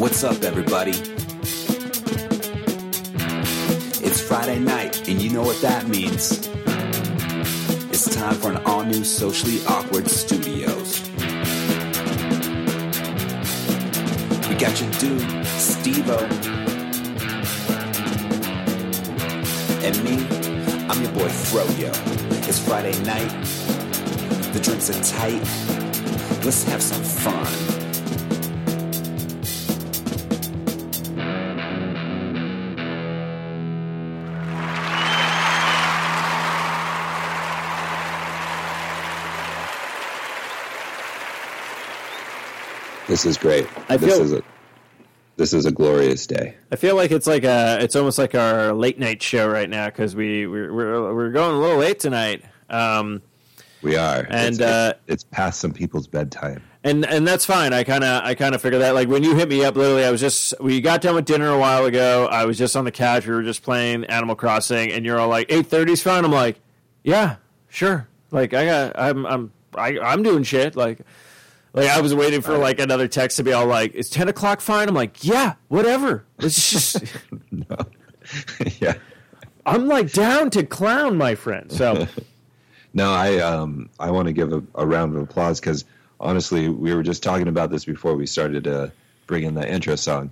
What's up, everybody? It's Friday night, and you know what that means. It's time for an all new Socially Awkward Studios. We got your dude, Steve And me, I'm your boy Froyo. It's Friday night. The drinks are tight. Let's have some fun. This is great. I this feel- is a this is a glorious day. I feel like it's like a, it's almost like our late night show right now because we we're, we're we're going a little late tonight. Um, We are, And, it's, uh, it's, it's past some people's bedtime. and and that's fine. I kind of I kind of figure that like when you hit me up, literally, I was just we got done with dinner a while ago. I was just on the couch. We were just playing Animal Crossing, and you're all like eight thirty's fine. I'm like, yeah, sure. Like I got I'm I'm I, I'm doing shit. Like like I was waiting for like another text to be all like, is ten o'clock fine? I'm like, yeah, whatever. It's just yeah. I'm like down to clown, my friend. So No, I um I want to give a, a round of applause because honestly, we were just talking about this before we started to bring in the intro song.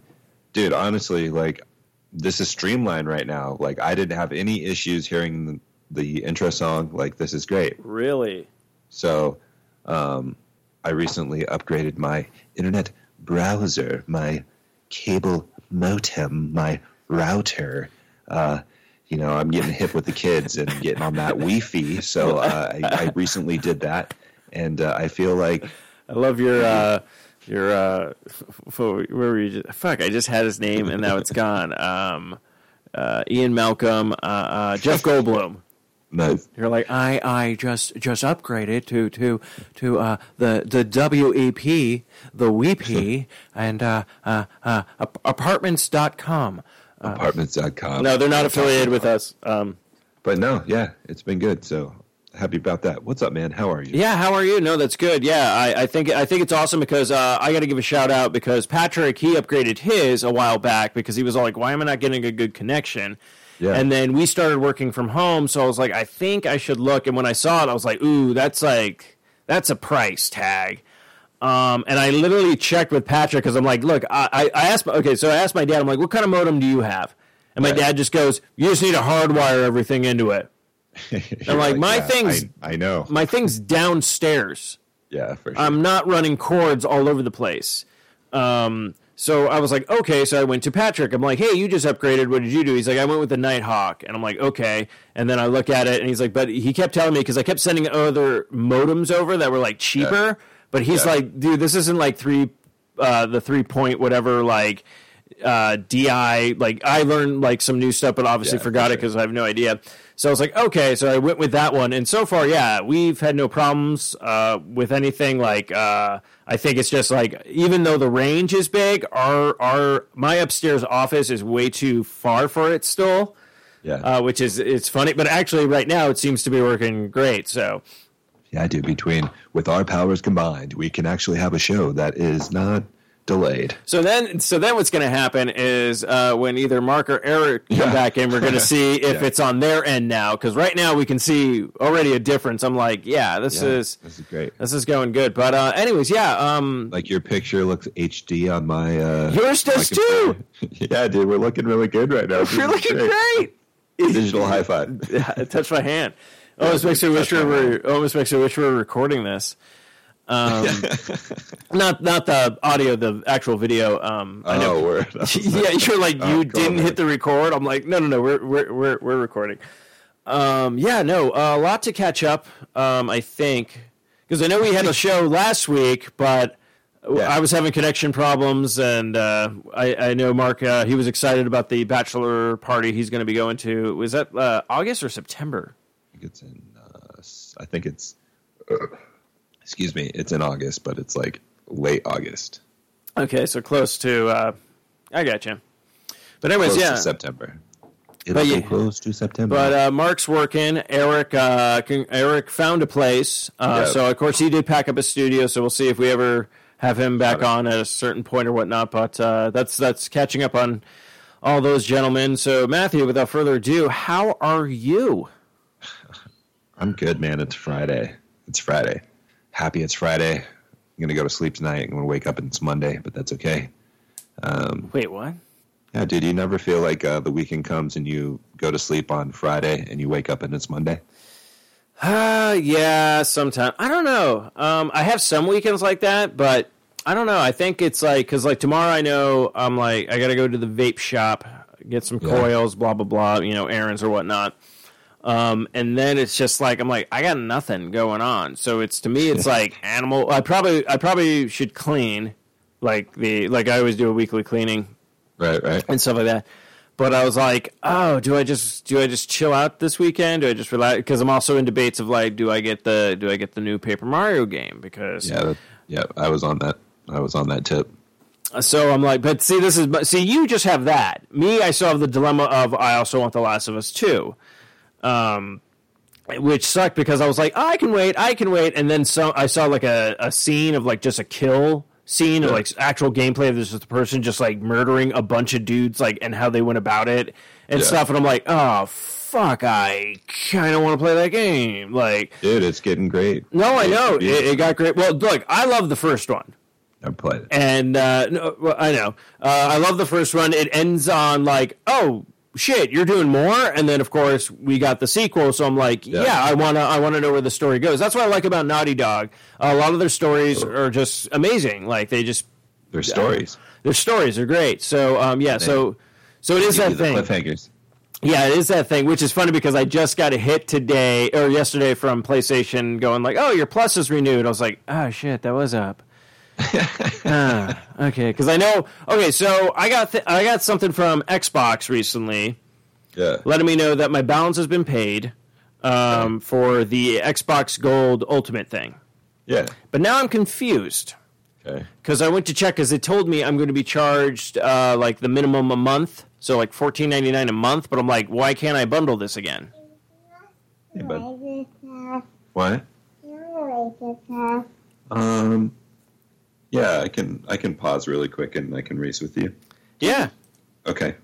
Dude, honestly, like this is streamlined right now. Like I didn't have any issues hearing the, the intro song. Like this is great. really, So, um, I recently upgraded my internet browser, my cable modem, my router. Uh, you know, I'm getting hip with the kids and getting on that Wi-Fi. So uh, I, I recently did that, and uh, I feel like I love your uh, your uh, f- where were you? Just, fuck, I just had his name and now it's gone. Um, uh, Ian Malcolm, uh, uh, Jeff Goldblum. No, You're like I I just just upgraded to to to uh, the the WEP the WEP and uh, uh, uh, ap- apartments.com. apartments.com. No, they're not affiliated with us. Um, but no, yeah, it's been good. So happy about that. What's up, man? How are you? Yeah, how are you? No, that's good. Yeah, I, I think I think it's awesome because uh, I got to give a shout out because Patrick he upgraded his a while back because he was all like, "Why am I not getting a good connection?" Yeah. And then we started working from home, so I was like, "I think I should look." And when I saw it, I was like, "Ooh, that's like that's a price tag." Um, and I literally checked with Patrick because I'm like, "Look, I, I I asked okay, so I asked my dad, I'm like, what kind of modem do you have?" And my Right. dad just goes, "You just need to hardwire everything into it." You're like, my yeah, thing's- I, I know. My thing's downstairs. yeah, for sure. I'm not running cords all over the place. Um, so I was like, okay. So I went to Patrick. I'm like, hey, you just upgraded. What did you do? He's like, I went with the Nighthawk. And I'm like, okay. And then I look at it, and he's like, but he kept telling me because I kept sending other modems over that were like cheaper. But he's Yeah. like, dude, this isn't like three, uh, the three point whatever like uh, DI. Like I learned like some new stuff, but obviously Yeah, forgot for it because I have no idea. So I was like, okay. So I went with that one, and so far, yeah, we've had no problems uh, with anything. Like uh, I think it's just like even though the range is big, our our my upstairs office is way too far for it still. yeah. Uh, which is it's funny, but actually right now it seems to be working great. So Yeah, dude. Between with our powers combined, we can actually have a show that is not delayed. So then, so then, what's going to happen is uh, when either Mark or Eric come Yeah. back in, we're going to see if Yeah. it's on their end now. Because right now we can see already a difference. I'm like, yeah, this Yeah, is this is great. this is going good. But uh, anyways, yeah, um, Like your picture looks HD on my. Uh, Yours does too. yeah, dude, we're looking really good right now. You're looking great. Digital high five. Yeah, it touched my hand. Almost makes me wish we were. Almost makes me wish we were recording this. Um, not not the audio, the actual video. Um, I know Oh, word. yeah, you're like Oh, you didn't hit the record. I'm like, no, no, no, we're we're we're, we're recording. Um, yeah, no, a lot to catch up. Um, I think because I know we had a show last week, but Yeah. I was having connection problems, and uh, I, I know Mark. Uh, he was excited about the bachelor party he's going to be going to. Was that uh, August or September? I think it's in. Uh, I think it's. Excuse me. It's in August, but it's like late August. Okay, so close to. Uh, I got you. But anyways, Close yeah. to September. It'll But be yeah. close to September. But uh, Mark's working. Eric, uh, can, Eric found a place, uh, Yeah. so of course he did pack up a studio. So we'll see if we ever have him back on at a certain point or whatnot. But uh, that's that's catching up on all those gentlemen. So Matthew, without further ado, how are you? I'm good, man. It's Friday. It's Friday. Happy it's Friday. I'm gonna go to sleep tonight. I'm gonna wake up and it's Monday, but that's okay. Um, Wait, what? yeah, dude, you never feel like uh, the weekend comes and you go to sleep on Friday and you wake up and it's Monday. Uh, yeah, sometimes. I don't know. Um, I have some weekends like that, but I don't know. I think it's like, because like tomorrow I know I'm like, I got to go to the vape shop, get some Yeah. coils, blah, blah, blah, you know, errands or whatnot. Um, and then it's just like, I'm like, I got nothing going on. So it's, to me, it's like animal. I probably, I probably should clean like the, like I always do a weekly cleaning Right, right. and stuff like that. But I was like, oh, do I just do I just chill out this weekend? Do I just relax? Because I'm also in debates of like, do I get the do I get the new Paper Mario game? Because Yeah, that, yeah. I was on that. I was on that tip. so I'm like, but see, this is but see, you just have that. Me, I still have the dilemma of I also want The Last of Us too, um, which sucked because I was like, I can wait, I can wait, and then so I saw like a, a scene of like just a kill scene of Yeah. like actual gameplay of this the person just like murdering a bunch of dudes like and how they went about it and Yeah. stuff, and I'm like, oh fuck, I kind of want to play that game, like. Dude, it's getting great. No, I know it, it got great. Well, look, I love the first one. I played it. And uh, no, well, I know. Uh, I love the first one. It ends on like, oh shit, you're doing more. And then of course we got the sequel. So I'm like, yeah, Yeah. I wanna, I wanna know where the story goes. That's what I like about Naughty Dog. a lot of their stories are just amazing. Like they just Their stories. their stories are great. So um, yeah, so so it is that thing. cliffhangers. Yeah, it is that thing, which is funny because I just got a hit today or yesterday from PlayStation going like, "Oh, your Plus is renewed." I was like, "Oh shit, that was up." ah, okay, because I know. Okay, so I got th- I got something from Xbox recently, Yeah. letting me know that my balance has been paid um, for the Xbox Gold Ultimate thing. Yeah. But now I'm confused Okay. because I went to check because it told me I'm going to be charged uh, like the minimum a month, so like fourteen ninety nine a month. But I'm like, why can't I bundle this again? Hey, bud. What? Um. Yeah, I can. I can pause really quick and I can race with you. Yeah. Okay.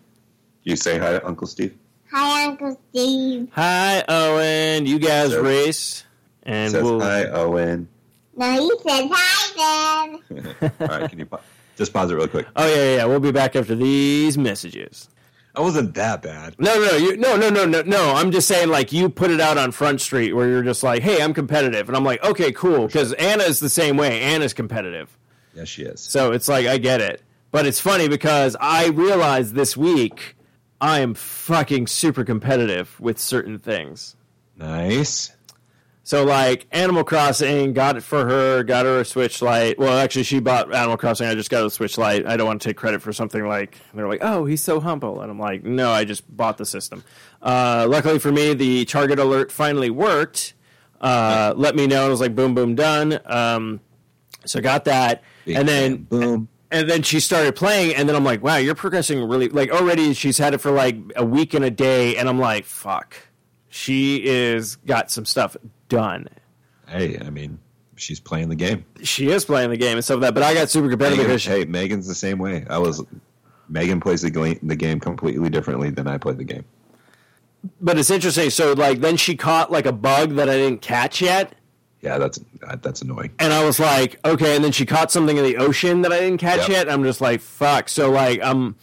You say hi, to Uncle Steve. Hi, Uncle Steve. Hi, Owen. You guys Says- race, and Says we'll. hi, Owen. No, he said hi then. All right, can you pa- just pause it real quick? Oh yeah, yeah, yeah. We'll be back after these messages. I wasn't that bad. No, no, you, no, no, no, no, no. I'm just saying, like, you put it out on Front Street where you're just like, "Hey, I'm competitive," and I'm like, "Okay, cool," because Anna is the same way. Anna's competitive. Yes, she is. So it's like I get it. But it's funny because I realized this week I am fucking super competitive with certain things. Nice. So like Animal Crossing, got it for her, got her a Switch Lite. Well, actually, she bought Animal Crossing. I just got a Switch Lite. I don't want to take credit for something like they're like, oh, he's so humble, and I'm like, no, I just bought the system. Uh, luckily for me, the target alert finally worked. Uh, let me know. and It was like boom, boom, done. Um, so I got that, Big and then boom. and then she started playing, and then I'm like, wow, you're progressing really like already. She's had it for like a week and a day, and I'm like, fuck, she is got some stuff done. Hey, I mean, she's playing the game. She is playing the game and stuff like that, but I got super competitive Megan, because hey, Megan's the same way. I was. Megan plays the, gla- the game completely differently than I play the game. but it's interesting. So like then she caught like a bug that I didn't catch yet, Yeah, that's that's annoying. and I was like, okay. And then she caught something in the ocean that I didn't catch Yep. yet. I'm just like, fuck. So like I'm,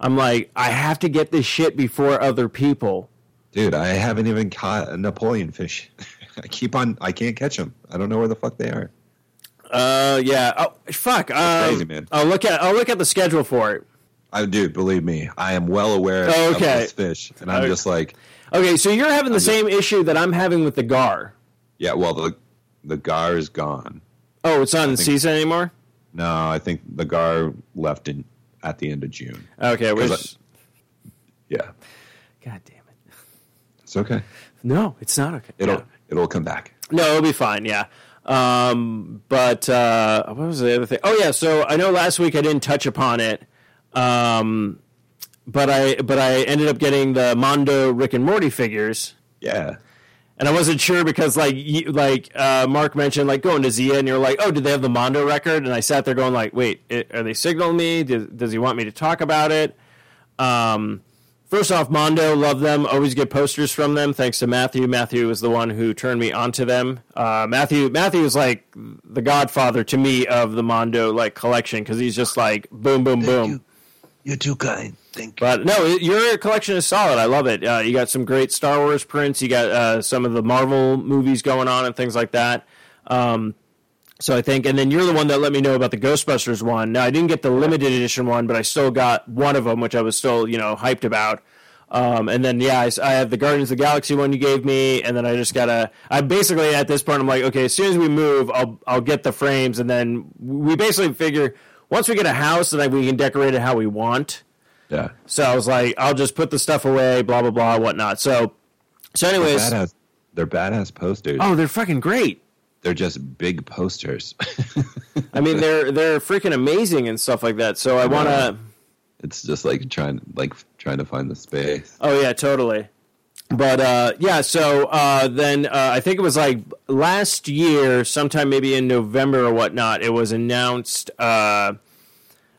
I'm like, I have to get this shit before other people. Dude, I haven't even caught a Napoleon fish. I keep on. I can't catch them. I don't know where the fuck they are. Uh, yeah. Oh, fuck. Um, crazy, man. I'll look at I'll look at the schedule for it. I do. Believe me, I am well aware Oh, of okay. this fish, and I'm Okay. just like, Okay, so you're having the just- same issue that I'm having with the gar. yeah. Well, the the gar is gone. Oh, it's not in think- season anymore. No, I think the gar left in at the end of June. Okay, which, Because Yeah, God damn it. it's okay. No, it's not okay. It'll Yeah. it'll come back. No, it'll be fine. Yeah. Um, but uh, what was the other thing? Oh yeah, so I know last week I didn't touch upon it. Um, but I but I ended up getting the Mondo Rick and Morty figures, Yeah, And I wasn't sure because like you, like uh, Mark mentioned like going to Zia and you're like oh did they have the Mondo record? And I sat there going like wait it, are they signaling me? Does, does he want me to talk about it? Um, first off Mondo love them. Always get posters from them thanks to Matthew. Matthew was the one who turned me onto them. Uh, Matthew Matthew is like the godfather to me of the Mondo like collection because he's just like boom boom boom. You're too kind. Thank you. but no, your collection is solid. I love it. Uh, you got some great Star Wars prints. You got uh, some of the Marvel movies going on and things like that. Um, so I think, and then you're the one that let me know about the Ghostbusters one. Now I didn't get the limited edition one, but I still got one of them, which I was still you know hyped about. Um, and then yeah, I have the Guardians of the Galaxy one you gave me, and then I just gotta. I basically at this point I'm like, okay, as soon as we move, I'll I'll get the frames, and then we basically figure once we get a house, then we can decorate it how we want. Yeah. So I was like, I'll just put the stuff away, blah blah blah, whatnot. So, so anyways, Badass. They're badass posters. oh, they're fucking great. They're just big posters. I mean, they're they're freaking amazing and stuff like that. So I want to. it's just like trying like trying to find the space. Oh yeah, totally. But uh, yeah, so uh, then uh, I think it was like last year, sometime maybe in November or whatnot, it was announced uh,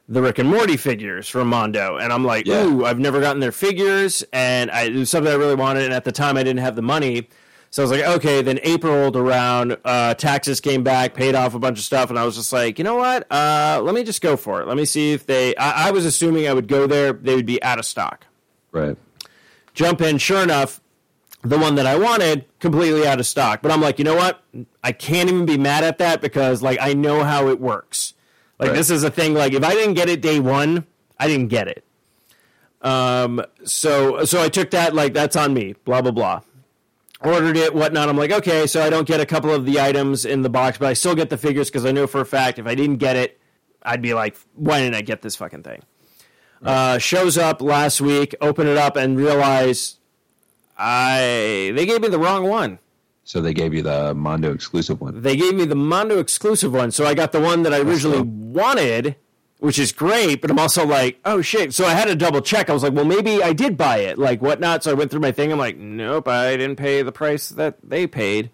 the Rick and Morty figures from Mondo, and I'm like, Yeah. ooh, I've never gotten their figures, and I, it was something I really wanted, and at the time I didn't have the money. So I was like, okay. Then April rolled around, uh, taxes came back, paid off a bunch of stuff, and I was just like, you know what? Uh, let me just go for it. Let me see if they. I, I was assuming I would go there, they would be out of stock Right. Jump in. Sure enough, the one that I wanted completely out of stock. But I'm like, you know what? I can't even be mad at that because like I know how it works. Like Right. this is a thing. Like if I didn't get it day one, I didn't get it. Um. So so I took that like that's on me. Blah blah blah. Ordered it, whatnot. I'm like, okay, so I don't get a couple of the items in the box, but I still get the figures because I know for a fact if I didn't get it, I'd be like, why didn't I get this fucking thing? Uh, shows up last week, open it up, and realize I they gave me the wrong one. So they gave you the Mondo exclusive one. They gave me the Mondo exclusive one, so I got the one that I originally wanted, which is great. But I'm also like, oh shit! So I had to double check. I was like, well, maybe I did buy it, like whatnot. So I went through my thing. I'm like, nope, I didn't pay the price that they paid.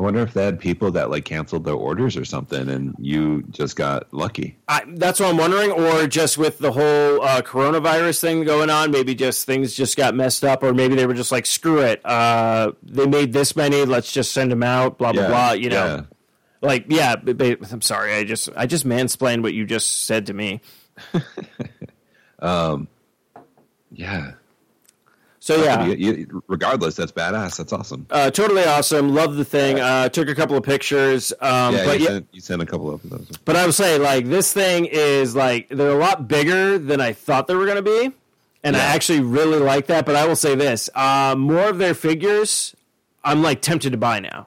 I wonder if they had people that like canceled their orders or something, and you just got lucky. I, that's what I'm wondering, or just with the whole uh, coronavirus thing going on, maybe just things just got messed up, or maybe they were just like, screw it, uh, they made this many, let's just send them out, blah blah blah. You know, yeah. like yeah. But, but- I'm sorry, I just I just mansplained what you just said to me. um, yeah. So yeah, You- you- regardless, that's badass. That's awesome. uh, totally awesome. Love the thing. Uh, took a couple of pictures. Um, yeah, but you, yeah, Sent, you sent a couple of those. But I would say like this thing is like they're a lot bigger than I thought they were going to be, and I actually really like that. But I will say this: uh, more of their figures, I'm like tempted to buy now.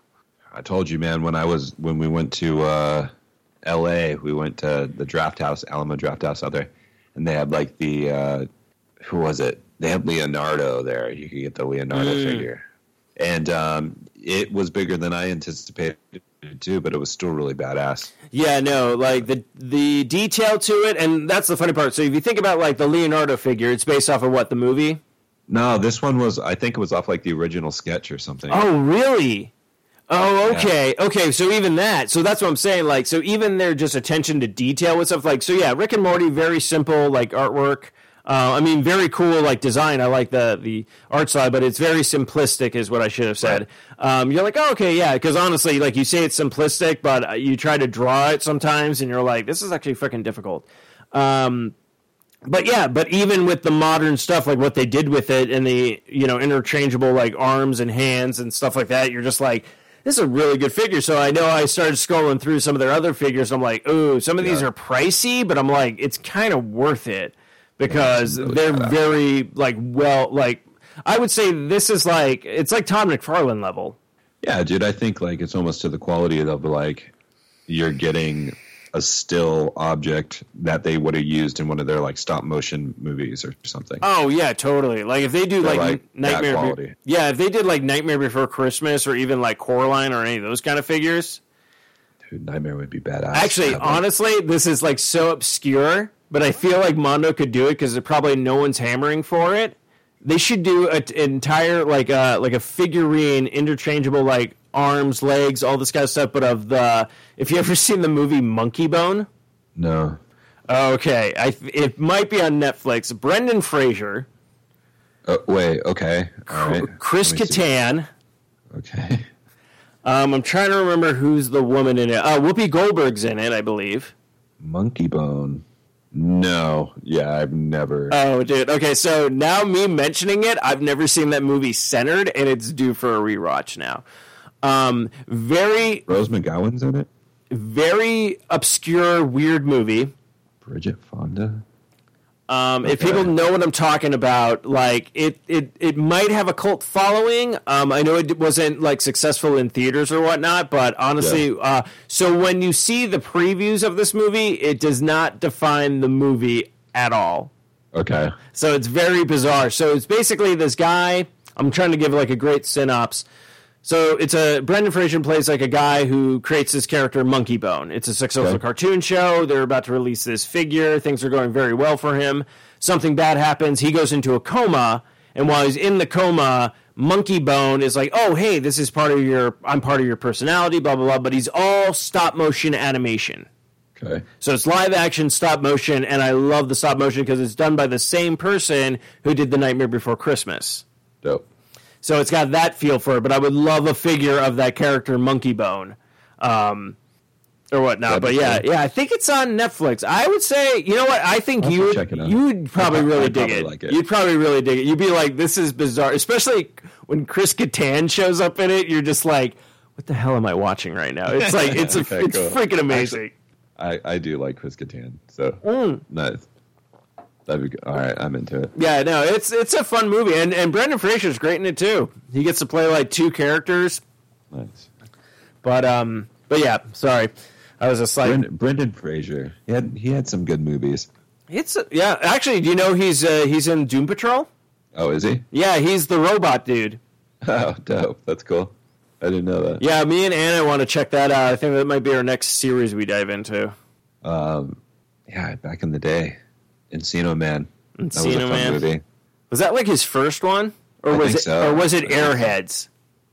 I told you, man. When I was when we went to uh, L.A., we went to the Drafthouse, Alamo Drafthouse out there, and they had like the uh, who was it? They had Leonardo there. You could get the Leonardo Mm. figure, and um, it was bigger than I anticipated too. But it was still really badass. Yeah, no, like the the detail to it, and that's the funny part. So if you think about like the Leonardo figure, it's based off of what the movie. No, this one was. I think it was off like the original sketch or something. Oh, really? Oh, okay, okay. So even that, so that's what I'm saying. Like, so even their just attention to detail with stuff, like, so yeah, Rick and Morty, very simple, like artwork. Uh, I mean, very cool, like design. I like the the art style, but it's very simplistic, is what I should have said. Um, you're like, oh, okay, yeah, because honestly, like you say, it's simplistic, but uh, you try to draw it sometimes, and you're like, this is actually freaking difficult. Um, but yeah, but even with the Mondo stuff, like what they did with it and the you know interchangeable like arms and hands and stuff like that, you're just like, this is a really good figure. So I know I started scrolling through some of their other figures. I'm like, ooh, some of these are pricey, but I'm like, it's kind of worth it because really they're very like well like. I would say this is like it's like Todd McFarlane level. Yeah, dude, I think like it's almost to the quality of like you're getting a still object that they would have used in one of their like stop motion movies or something. Oh yeah, totally. Like if they do like, like Nightmare, quality. yeah, if they did like Nightmare Before Christmas or even like Coraline or any of those kind of figures. Dude, Nightmare would be badass. Actually, honestly, this is like so obscure, but I feel like Mondo could do it because probably no one's hammering for it. they should do a, an entire like a like a figurine, interchangeable like arms, legs, all this kind of stuff. But of the, if you ever seen the movie Monkeybone, No. okay, I it might be on Netflix. Brendan Fraser, Oh, wait. Okay. All right. Chris see. Kattan. Okay. Um, I'm trying to remember who's the woman in it. Uh, Whoopi Goldberg's in it, I believe. Monkeybone. No. Yeah, I've never. Oh, dude. Okay, so now me mentioning it, I've never seen that movie centered, and it's due for a rewatch now. Um, very, Rose McGowan's in it. very obscure, weird movie. Bridget Fonda. Um, If people know what I'm talking about, like it, it, it might have a cult following. Um, I know it wasn't like successful in theaters or whatnot, but honestly, uh, so when you see the previews of this movie, it does not define the movie at all. Okay. So it's very bizarre. So it's basically this guy. I'm trying to give like a great synopsis. So it's a Brendan Fraser plays like a guy who creates this character Monkeybone. It's a successful Okay. cartoon show. They're about to release this figure. Things are going very well for him. Something bad happens. He goes into a coma, and while he's in the coma, Monkeybone is like, "Oh, hey, this is part of your. I'm part of your personality." Blah blah blah. But he's all stop motion animation. Okay. So it's live action stop motion, and I love the stop motion because it's done by the same person who did The Nightmare Before Christmas. Dope. So it's got that feel for it. But I would love a figure of that character, Monkeybone, um, or whatnot. That'd But yeah, cool. yeah, I think it's on Netflix. I would say, you know what? I think you would, check it out. you would probably I'd- really I'd dig probably it. like it. You'd probably really dig it. You'd be like, "This is bizarre," especially when Chris Kattan shows up in it. You're just like, "What the hell am I watching right now?" It's like it's a, Okay, it's cool. freaking amazing. I, I do like Chris Kattan, so Mm. nice. That'd be good. All right, I'm into it. Yeah, no, it's it's a fun movie, and and Brendan Fraser's great in it too. He gets to play like two characters, Nice. but um, but yeah, sorry, I was just like, Brendan, Brendan Fraser. He had he had some good movies. it's yeah. Actually, do you know he's uh, he's in Doom Patrol? Oh, is he? Yeah, he's the robot dude. Oh, dope. That's cool. I didn't know that. Yeah, me and Anna want to check that out. I think that might be our next series we dive into. Um, yeah, back in the day, Encino Man. That was a Encino fun Man. movie. Was that like his first one, or I was think it so. or was it I. Airheads?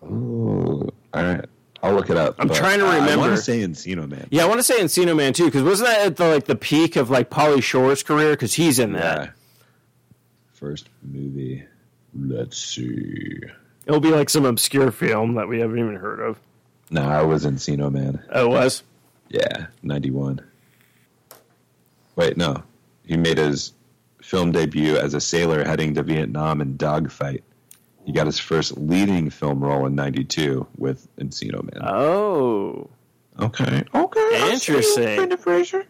Ooh, all right. I'll look it up. I'm trying to I- I remember. want to say Encino Man. Yeah, I want to say Encino Man too, because wasn't that at the like the peak of like Pauly Shore's career? Because he's in that. Yeah. First movie. Let's see. It'll be like some obscure film that we haven't even heard of. No, I was Encino Man. Oh, it was. Yeah, 91. Wait, no. He made his film debut as a sailor heading to Vietnam in Dogfight. He got his first leading film role in 92 with Encino Man. Oh, okay. Okay. Interesting. Brendan Fraser.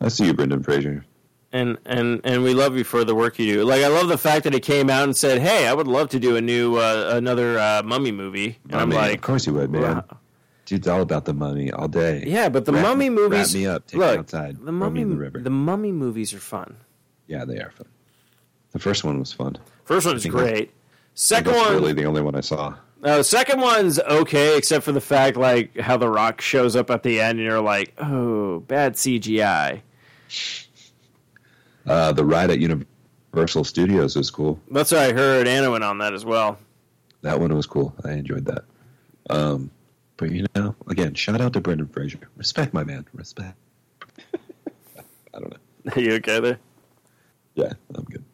I see you, Brendan Fraser. and and and we love you for the work you do. Like I love the fact that he came out and said, "Hey, I would love to do a new uh, another uh, mummy movie." And I I'm mean, like, of course you would, man. Wow. Dude's all about the mummy all day. "Yeah, but the Wrap- mummy movies, Wrap me up, take look, me outside, the mummy, in the river. the mummy movies are fun. yeah, they are fun. The first one was fun. First one's great. Second one, really the only one I saw. uh, the second one's okay, except for the fact like how the Rock shows up at the end, and you're like, "Oh, bad CGI." Uh, the ride at Universal Studios was cool. That's what I heard. Anna went on that as well. That one was cool. I enjoyed that. Um, but you know, again, shout out to Brendan Fraser. Respect my man. Respect. I don't know. Are you okay there? Yeah, I'm good.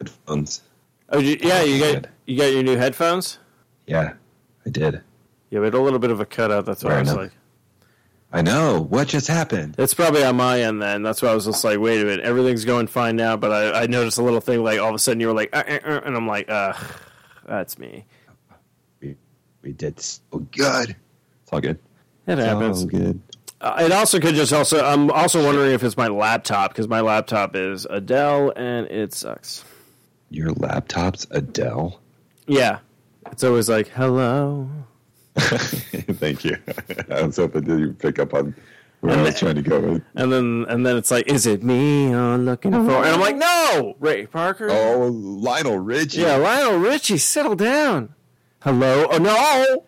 Headphones. Oh, you, yeah, you got you got your new headphones. Yeah, I did. Yeah, we had a little bit of a cutout. That's what Fair I was enough. like. I know. What just happened? It's probably on my end then. That's why I was just like, wait a minute, everything's going fine now. But I, I noticed a little thing like all of a sudden you were like, uh, uh, uh, and I'm like, ugh, that's me. We, we did so good. It's all good. It happens. All good. Uh, it also could just also. I'm also wondering if it's my laptop because my laptop is a Dell and it sucks. Your laptop's Adele. Yeah, it's always like hello. Thank you. I was hoping that you pick up on where I was trying to go with. And then and then it's like, is it me you're looking for? And I'm like, no, Ray Parker. Oh, Lionel Richie. Yeah, Lionel Richie, settle down. Hello? Oh no.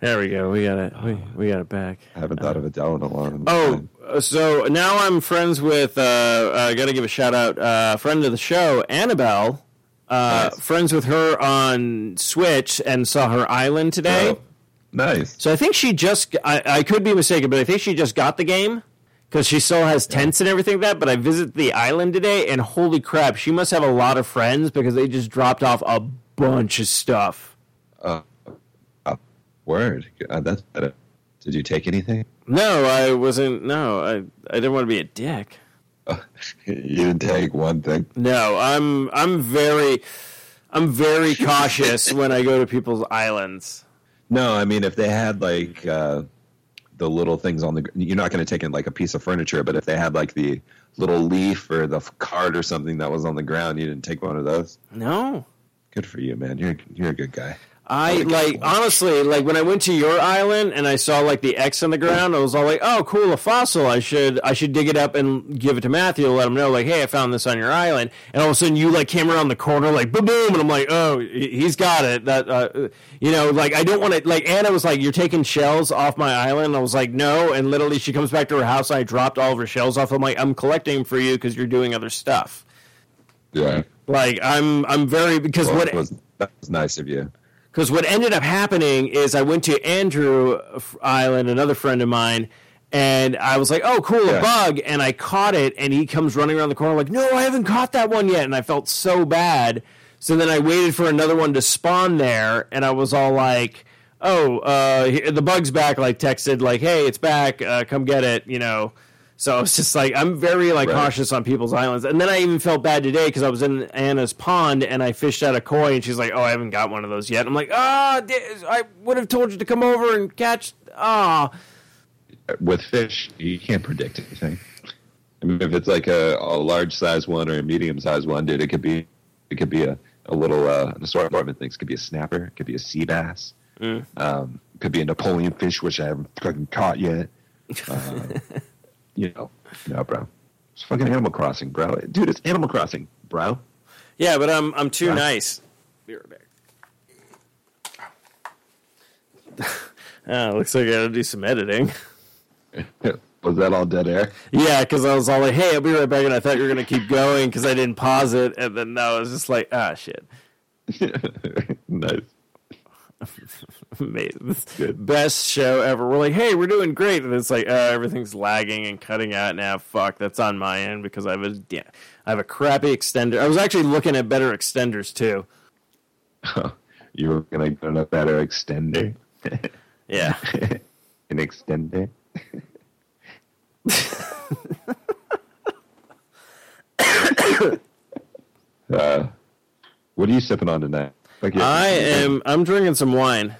There we go. We got it. We, we got it back. I haven't thought of Adele in a long Oh, time. uh, so now I'm friends with. Uh, I got to give a shout out. Uh, friend of the show, Annabelle. Uh, Nice. Friends with her on Switch and saw her island today. Oh, nice. So I think she just. I, I could be mistaken, but I think she just got the game because she still has tents and everything like that. But I visited the island today, and holy crap, she must have a lot of friends because they just dropped off a bunch of stuff. Word. Uh, that's better. Did you take anything? No, I wasn't. No, I I didn't want to be a dick. you didn't take one thing. No, I'm I'm very I'm very cautious when I go to people's islands. No, I mean if they had like uh, the little things on the, you're not going to take in like a piece of furniture, but if they had like the little leaf or the card or something that was on the ground, you didn't take one of those. No. Good for you, man. You're you're a good guy. I like honestly, like when I went to your island and I saw like the X on the ground, I was all like, "Oh, cool, a fossil! I should, I should dig it up and give it to Matthew, let him know, like, hey, I found this on your island." And all of a sudden, you like came around the corner, like, boom, boom, and I'm like, "Oh, he- he's got it." That, uh, you know, like I don't want to. Like Anna was like, "You're taking shells off my island." I was like, "No," and literally, she comes back to her house. And I dropped all of her shells off. I'm like, "I'm collecting them for you because you're doing other stuff." Yeah. Like I'm, I'm very because Well, what that was nice of you. Because what ended up happening is I went to Andrew Island, another friend of mine, and I was like, "Oh, cool, a bug!" And I caught it, and he comes running around the corner like, "No, I haven't caught that one yet," and I felt so bad. So then I waited for another one to spawn there, and I was all like, "Oh, uh, the bug's back!" Like texted like, "Hey, it's back! Uh, come get it!" You know. So it's just like I'm very like Right. cautious on people's islands, and then I even felt bad today because I was in Anna's pond and I fished out a koi, and she's like, "Oh, I haven't got one of those yet." I'm like, "Ah, di- I would have told you to come over and catch." Ah, With fish, you can't predict anything. I mean, if it's like a, a large size one or a medium size one, dude, it could be it could be a, a little uh, an assortment of things. It could be a snapper, it could be a sea bass, Mm. um, could be a Napoleon fish, which I haven't fucking caught yet. Uh, you know, no, bro. It's fucking Animal Crossing, bro. Dude, it's Animal Crossing, bro. yeah, but I'm I'm too Right. nice. Be right back. Ah, looks like I gotta do some editing. Was that all dead air? Yeah, because I was all like, "Hey, I'll be right back," and I thought you were gonna keep going because I didn't pause it, and then no, it was just like, "Ah, shit." nice. Amazing. This Good. Best show ever. We're like, hey, we're doing great, and it's like, uh, everything's lagging and cutting out now. Fuck, that's on my end because I have a yeah, I have a crappy extender. I was actually looking at better extenders too. you were gonna get a better extender. Yeah, An extender. uh, what are you sipping on tonight? Like, I am. I'm drinking some wine.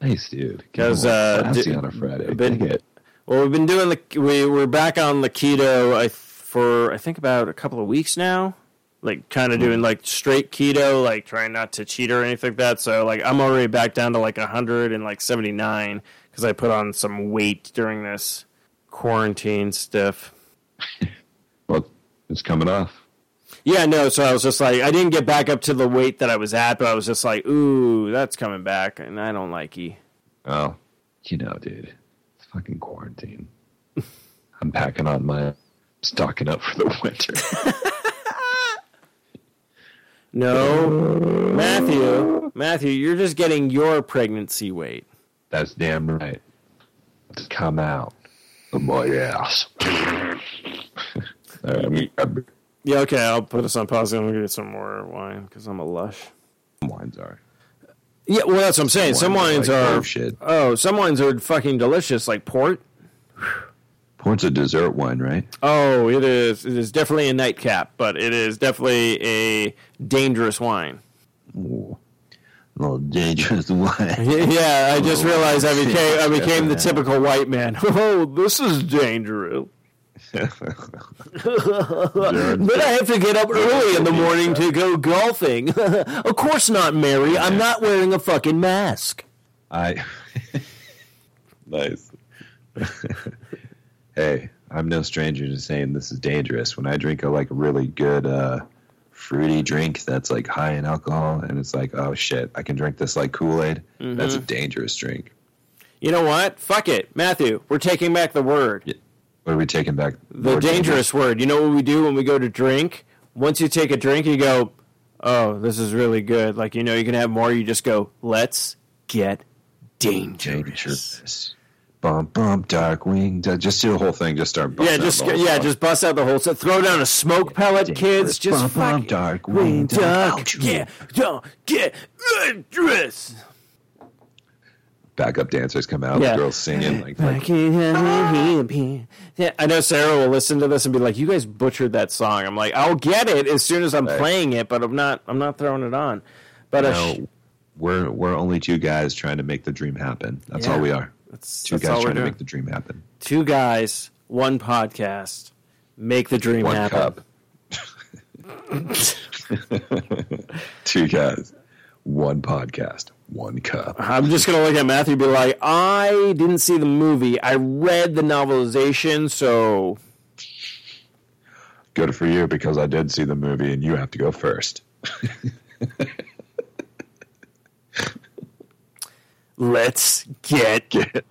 Nice, dude. Because uh, d- on a Friday. been- Dig it. Well, we've been doing the. We we're back on the keto. I for I think about a couple of weeks now. Like kind of doing like straight keto, like trying not to cheat or anything like that. So like I'm already back down to like 100 and like 79 because I put on some weight during this quarantine stuff. Well, it's coming off. Yeah, no. So I was just like, I didn't get back up to the weight that I was at, but I was just like, ooh, that's coming back, and I don't like you. Oh, you know, dude, it's fucking quarantine. I'm packing on my stocking up for the winter. No, Matthew, Matthew, you're just getting your pregnancy weight. That's damn right. To come out of my ass. All right, I'm grab Yeah, okay, I'll put this on pause. I'm gonna get some more wine because I'm a lush. some wines are. Yeah, well, that's what I'm saying. Some wines like, are oh, shit. oh, some wines are fucking delicious, like port. Port's a dessert wine, right? Oh, it is. It is definitely a nightcap, but it is definitely a dangerous wine. Ooh. A little dangerous wine. yeah, I just oh, realized I became I became the typical white man. Oh, this is dangerous. But I have to get up early in the morning to go golfing. of course not, Mary. I'm not wearing a fucking mask. I. nice. hey, I'm no stranger to saying this is dangerous. When I drink a like really good uh, fruity drink that's like high in alcohol, and it's like, oh shit, I can drink this like Kool Aid. That's Mm-hmm. a dangerous drink. You know what? Fuck it, Matthew. We're taking back the word. What are we taking back? The More dangerous word. You know what we do when we go to drink? Once you take a drink, you go, "Oh, this is really good." Like you know, you can have more. You just go, "Let's get dangerous." dangerous. Bump, bump, Darkwing. Just do the whole thing. Just start. Yeah, just yeah, song. just bust out the whole set. Throw down a smoke pellet, kids. Just Bump, bump, Darkwing duck. duck. Yeah, don't get dangerous. Backup dancers come out. Yeah. The girls singing like, like Yeah, I know Sarah will listen to this and be like, "You guys butchered that song." I'm like, "I'll get it as soon as I'm Right. playing it, but I'm not. I'm not throwing it on." But uh, no, we're we're only two guys trying to make the dream happen. That's Yeah. all we are. that's, Two that's guys trying to make the dream happen. Two guys, one podcast, make the dream One happen. cup. two guys, one podcast, one cup. I'm just gonna look at Matthew and be like, "I didn't see the movie. I read the novelization, so." Good for you because I did see the movie and you have to go first. Let's get,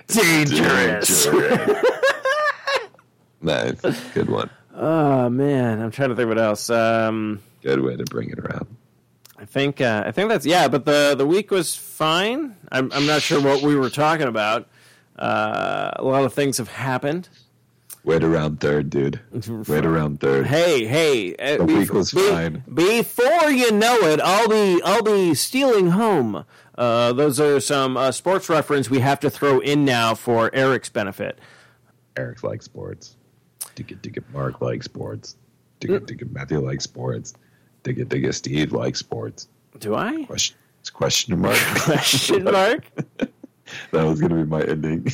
dangerous. nice, good one. Oh man, I'm trying to think what else. Um, Good way to bring it around. I think uh, I think that's yeah, but the the week was fine. I'm I'm not sure what we were talking about. Uh, a lot of things have happened. Wait around third, dude. Wait around third. Hey, hey, uh, The bef- week was fine. Before you know it, I'll be I'll be stealing home. Uh, those are some uh, sports reference we have to throw in now for Eric's benefit. Eric likes sports. Digga digga Mark likes sports. Digga digga Matthew likes sports. Digga digga Steve likes sports. Do I? Question, it's question mark. Question mark. that was gonna be my ending.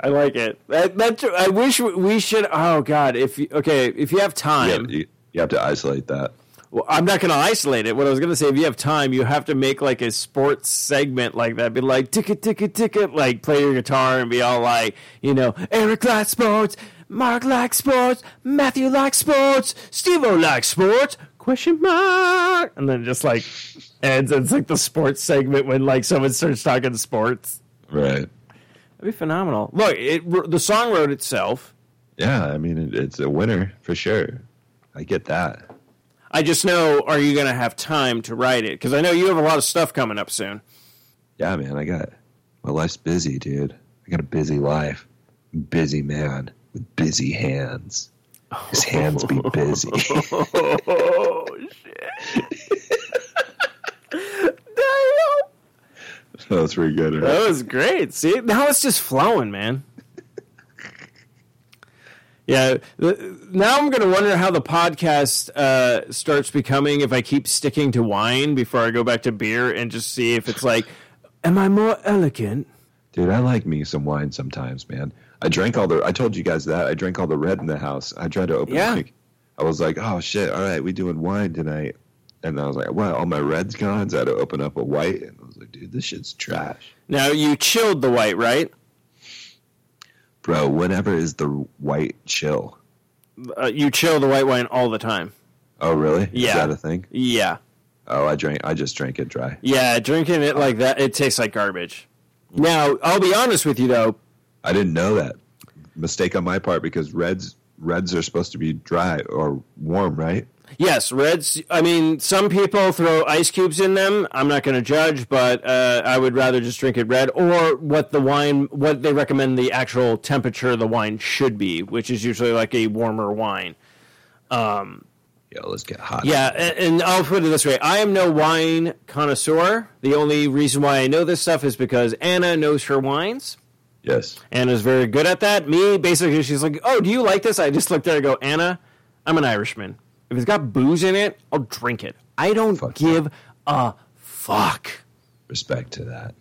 I like it. That, that I wish we should. Oh God, if you, okay, if you have time, you, you have to isolate that. Well, I'm not going to isolate it. What I was going to say, if you have time, you have to make like a sports segment like that. Be like, ticket, ticket, ticket, like play your guitar and be all like, you know, Eric likes sports, Mark likes sports, Matthew likes sports, Steve O likes sports, question mark. And then just like ends. It's like the sports segment when like someone starts talking sports. Right. That'd be phenomenal. Look, it, the song wrote itself. Yeah, I mean it, it's a winner for sure. I get that. I just know, are you going to have time to write it? Because I know you have a lot of stuff coming up soon. Yeah, man, I got my life's busy, dude. I got a busy life. Busy man with busy hands. His hands be busy. Damn! That's pretty good. Right? That was great. See, now it's just flowing, man. Yeah, now I'm going to wonder how the podcast uh, starts becoming if I keep sticking to wine before I go back to beer and just see if it's like, am I more elegant? Dude, I like me some wine sometimes, man. I drank all the. I told you guys that I drank all the red in the house. I tried to open. Yeah. Like, I was like, oh shit, all right, we doing wine tonight. And I was like, well, all my red's gone. So I had to open up a white, and I was like, dude, this shit's trash, Now you chilled the white, right? bro. Whatever is the white chill? Uh, you chill the white wine all the time. Oh, really? Yeah. Is that a thing? Yeah, Oh, I drank. I just drank it dry. yeah. Drinking it like that, it tastes like garbage. Now I'll be honest with you though. I didn't know that. Mistake on my part because reds reds are supposed to be dry or warm, right? Yes, reds. I mean, some people throw ice cubes in them. I'm not going to judge, but uh, I would rather just drink it red or what the wine, what they recommend the actual temperature the wine should be, which is usually like a warmer wine. Yeah, let's get hot. Yeah, and, and I'll put it this way: I am no wine connoisseur. The only reason why I know this stuff is because Anna knows her wines. Yes. Anna's very good at that. Me, basically, she's like, "Oh, do you like this?" I just looked at her and go, "Anna, I'm an Irishman. If it's got booze in it, I'll drink it. I don't Fuck give a fuck." Respect to that.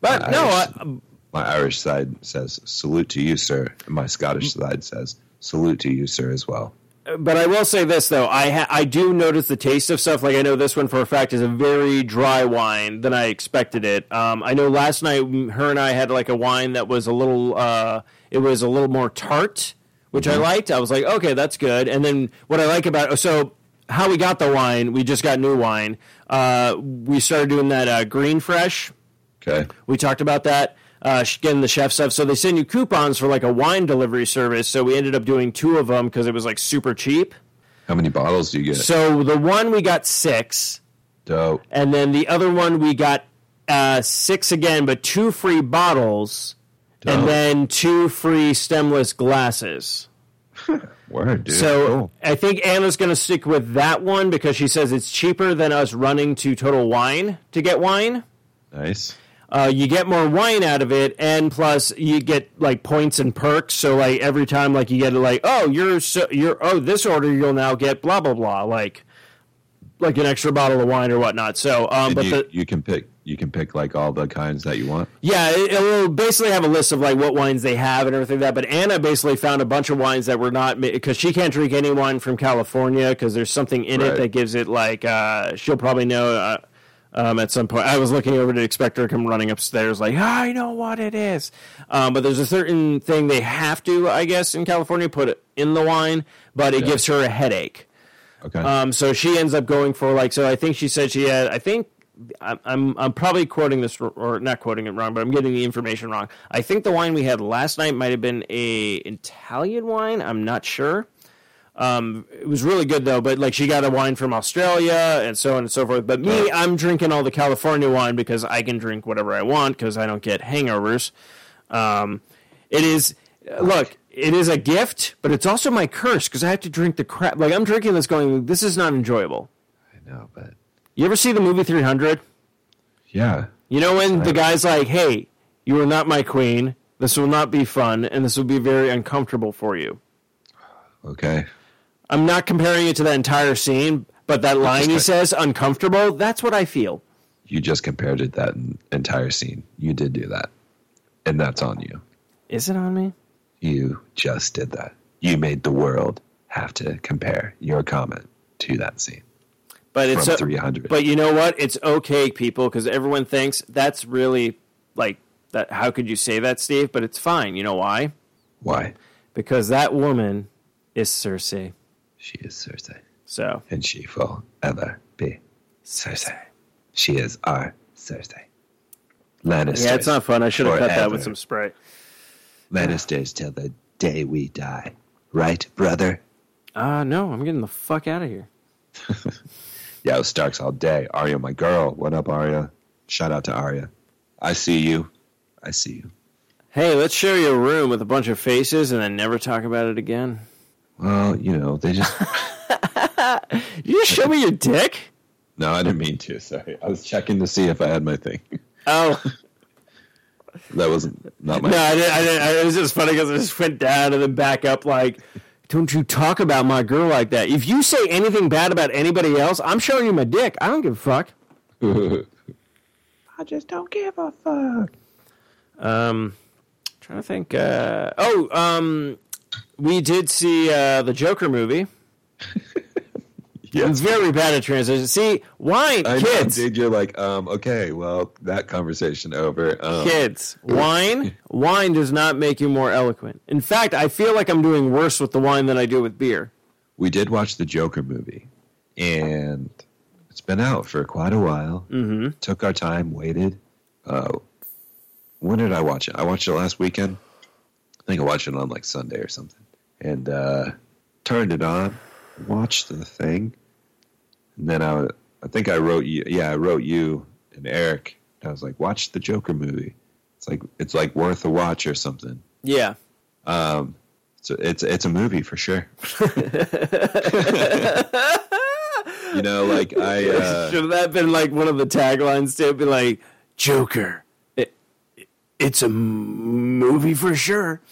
But Yeah, no, Irish- I, My Irish side says salute to you, sir. And my Scottish side says salute to you, sir, as well. but I will say this though: I ha- I do notice the taste of stuff. Like I know this one for a fact is a very dry wine than I expected it. Um, I know last night mm, her and I had like a wine that was a little, uh, it was a little more tart, which I liked. I was like, okay, that's good. And then what I like about so how we got the wine. We just got new wine. Uh, we started doing that uh, green fresh. Okay. We talked about that. Uh, getting the chef stuff. So they send you coupons for like a wine delivery service. So we ended up doing two of them because it was like super cheap. How many bottles do you get? So the one we got six, Dope. and then the other one we got uh, six again, but two free bottles, and then two free stemless glasses. Word, dude. So Cool. I think Anna's going to stick with that one because she says it's cheaper than us running to Total Wine to get wine. nice. Uh, you get more wine out of it, and plus you get like points and perks. So like every time, like you get like, oh, you're so, you're oh this order you'll now get blah blah blah, like like an extra bottle of wine or whatnot. So um, And but you, the, you can pick you can pick like all the kinds that you want. Yeah, it, it will basically have a list of like what wines they have and everything like that. But Anna basically found a bunch of wines that were not because she can't drink any wine from California because there's something in it that gives it like uh, she'll probably know. Uh, um, at some point, I was looking over to expect her to come running upstairs, like I know what it is. Um, but there's a certain thing they have to, I guess, in California, put it in the wine, but it Yeah. gives her a headache. Okay. Um, so she ends up going for like so. I think she said she had. I think I'm I'm, I'm probably quoting this or not quoting it wrong, but I'm getting the information wrong. I think the wine we had last night might have been a Italian wine. I'm not sure. Um, it was really good though, but like she got a wine from Australia and so on and so forth. But me, I'm drinking all the California wine because I can drink whatever I want because I don't get hangovers. Um, it is look, it is a gift, but it's also my curse because I have to drink the crap. Like I'm drinking this, going, this is not enjoyable. I know, but You ever see the movie 300? yeah. You know when the guy's like, "Hey, you are not my queen. This will not be fun, and this will be very uncomfortable for you." Okay. I'm not comparing it to that entire scene, but that line he says, "Uncomfortable." That's what I feel. You just compared it to that entire scene. You did do that, and that's on you. Is it on me? You just did that. You made the world have to compare your comment to that scene But it's o- 300. But you know what? It's okay, people, because everyone thinks that's really like that. How could you say that, Steve? But it's fine. You know why? Why? Because that woman is Cersei. She is Cersei, So and she will ever be Cersei. She is our Cersei. Lannisters. yeah, it's not fun. I should have cut that with some spray. Lannisters till the day we die. Right, brother? Uh no, I'm getting the fuck out of here. Yo, Starks all day. Arya, my girl. What up, Arya? Shout out to Arya. I see you. I see you. Hey, let's share your room with a bunch of faces and then never talk about it again. Well, you know, they just. You just show me your dick? no, I didn't mean to. Sorry. I was checking to see if I had my thing. Oh That wasn't not my. no, I didn't. I didn't it was just funny because I just went down and then back up. Like, don't you talk about my girl like that? If you say anything bad about anybody else, I'm showing you my dick. I don't give a fuck. I just don't give a fuck. Um, trying to think. Uh, oh, um, we did see uh, the Joker movie. I'm very bad at transition. See, wine, I kids, know, dude. You're like, um, okay, well, that conversation over. Um, kids, wine, wine does not make you more eloquent. In fact, I feel like I'm doing worse with the wine than I do with beer. we did watch the Joker movie, and it's been out for quite a while. Mm-hmm. Took our time, waited. Uh, when did I watch it? I watched it last weekend. I think I watched it on like Sunday or something, and uh, turned it on, watched the thing, and then I, I think I wrote you. Yeah, I wrote you and Eric. I was like, watch the Joker movie. It's like it's like worth a watch or something. Yeah. Um, so it's it's a movie for sure. you know, like I uh, Should that been like one of the taglines to be like Joker? It, it's a movie for sure.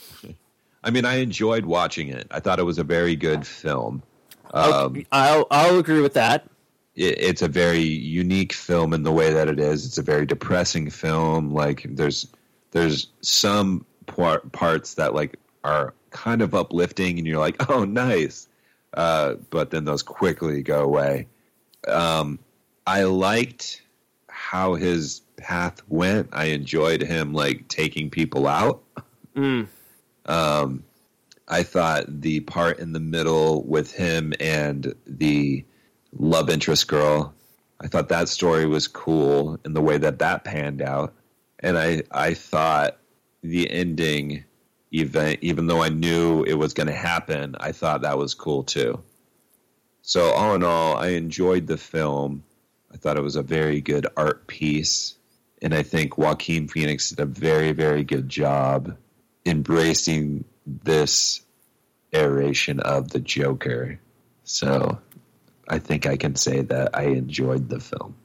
I mean, I enjoyed watching it. I thought it was a very good film. Um, I'll I'll agree with that. it, it's a very unique film in the way that it is. It's a very depressing film. Like there's there's some par- parts that like are kind of uplifting, and you're like, oh, nice. Uh, but then those quickly go away. Um, I liked how his path went. I enjoyed him like taking people out. Mm. Um, I thought the part in the middle with him and the love interest girl. I thought that story was cool in the way that that panned out, and I I thought the ending event, even though I knew it was going to happen, I thought that was cool too. So all in all, I enjoyed the film. I thought it was a very good art piece, and I think Joaquin Phoenix did a very very good job embracing this aeration of the Joker. So I think I can say that I enjoyed the film.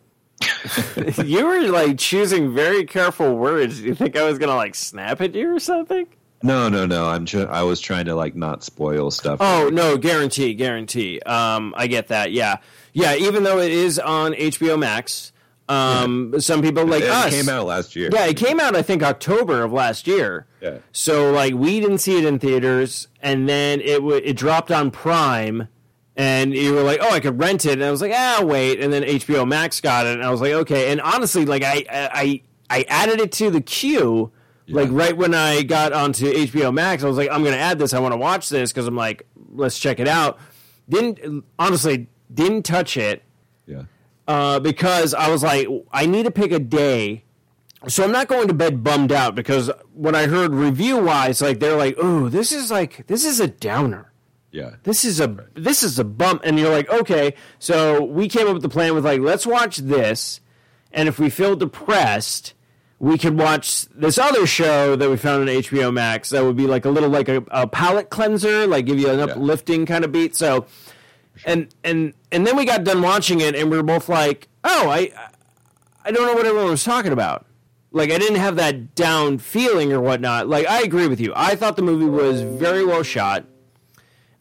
you were like choosing very careful words. Do You think I was gonna like snap at you or something? No, no, no. I'm. Tr- I was trying to like not spoil stuff. Oh no, guarantee, guarantee. Um, I get that. Yeah, yeah. Even though it is on HBO Max, um, some people like it us came out last year. Yeah, it came out I think October of last year. Yeah. So like we didn't see it in theaters, and then it w- it dropped on Prime, and you were like, oh, I could rent it, and I was like, ah, wait, and then HBO Max got it, and I was like, okay, and honestly, like I I I added it to the queue. Like right when I got onto HBO Max, I was like, I'm going to add this. I want to watch this because I'm like, let's check it out. Didn't honestly didn't touch it Yeah. Uh, because I was like, I need to pick a day. So I'm not going to bed bummed out because when I heard review wise, like they're like, "Oh, this is like this is a downer. Yeah. This is a this is a bump." And you're like, "Okay." So we came up with the plan with like, let's watch this, and if we feel depressed, we could watch this other show that we found on HBO Max. That would be like a little like a, a palate cleanser, like give you an uplifting kind of beat. So and and and then we got done watching it and we were both like oh i i don't know what everyone was talking about. Like i didn't have that down feeling or whatnot. Like i agree with you. I thought the movie was very well shot.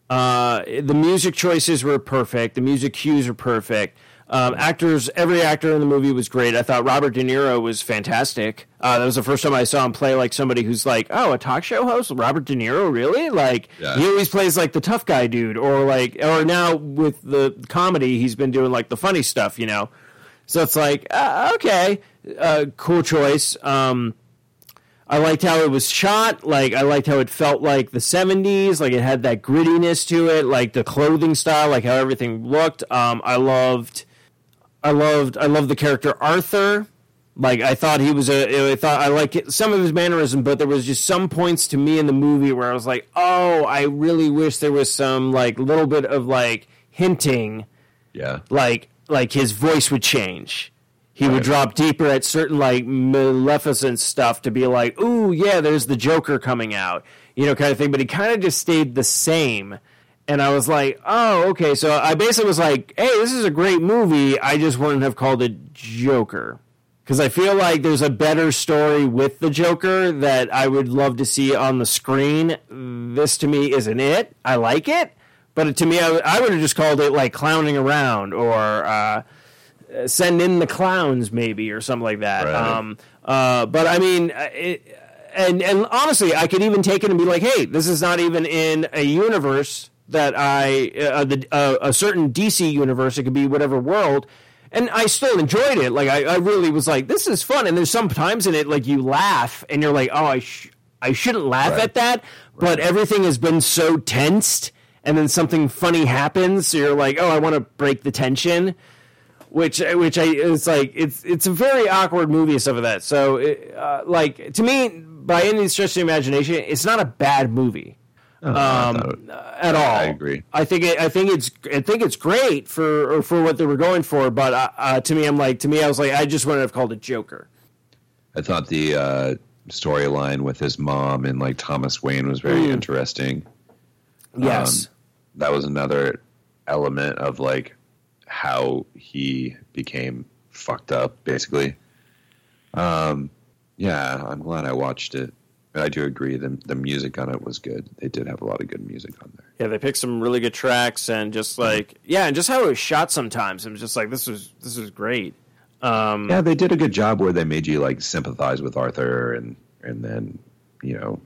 Uh, the music choices were perfect. The music cues were perfect um, actors every actor in the movie was great i thought robert de niro was fantastic uh, that was the first time i saw him play like somebody who's like oh a talk show host robert de niro really like Yeah. he always plays like the tough guy dude or like or now with the comedy he's been doing like the funny stuff you know so it's like uh, okay uh, cool choice um, I liked how it was shot. Like I liked how it felt like the '70s. Like it had that grittiness to it. Like the clothing style. Like how everything looked. Um, I loved. I loved. I loved the character Arthur. Like I thought he was a. I thought I liked some of his mannerism, but there was just some points to me in the movie where I was like, oh, I really wish there was some like little bit of like hinting Yeah. like like his voice would change. He would drop deeper at certain like maleficent stuff to be like, "Ooh, yeah, there's the Joker coming out," you know, kind of thing. But he kind of just stayed the same. And I was like, "Oh, okay." So I basically was like, "Hey, this is a great movie. I just wouldn't have called it Joker." Because I feel like there's a better story with the Joker that I would love to see on the screen. This to me isn't it. I like it, but to me, I, would- I would have just called it like clowning around or uh, send in the clowns maybe or something like that. Right. Um, uh, but I mean, uh, it, and and honestly, I could even take it and be like, hey, this is not even in a universe that I uh, the, uh, a certain DC universe. It could be whatever world. And I still enjoyed it. Like I, I really was like, this is fun. And there's some times in it, like you laugh and you're like, oh, I sh- I shouldn't laugh Right. at that. But everything has been so tensed, and then something funny happens. So you're like, oh, I want to break the tension which which I it's like it's it's a very awkward movie and stuff like that. So it, uh, like to me, by any stretch of the imagination, it's not a bad movie Uh, um, thought it- at all. I agree. I think it, I think it's I think it's great for for what they were going for. But uh, uh, to me, I'm like to me, I was like, I just wouldn't have called it Joker. I thought the uh, storyline with his mom and like Thomas Wayne was very Mm. interesting. Yes. Um, that was another element of like how he became fucked up, basically. Um, yeah, I'm glad I watched it. I do agree the the music on it was good. They did have a lot of good music on there. Yeah, they picked some really good tracks and just like yeah, and just how it was shot. Sometimes was just like this was this was great. Um, Yeah, they did a good job where they made you like sympathize with Arthur and and then you know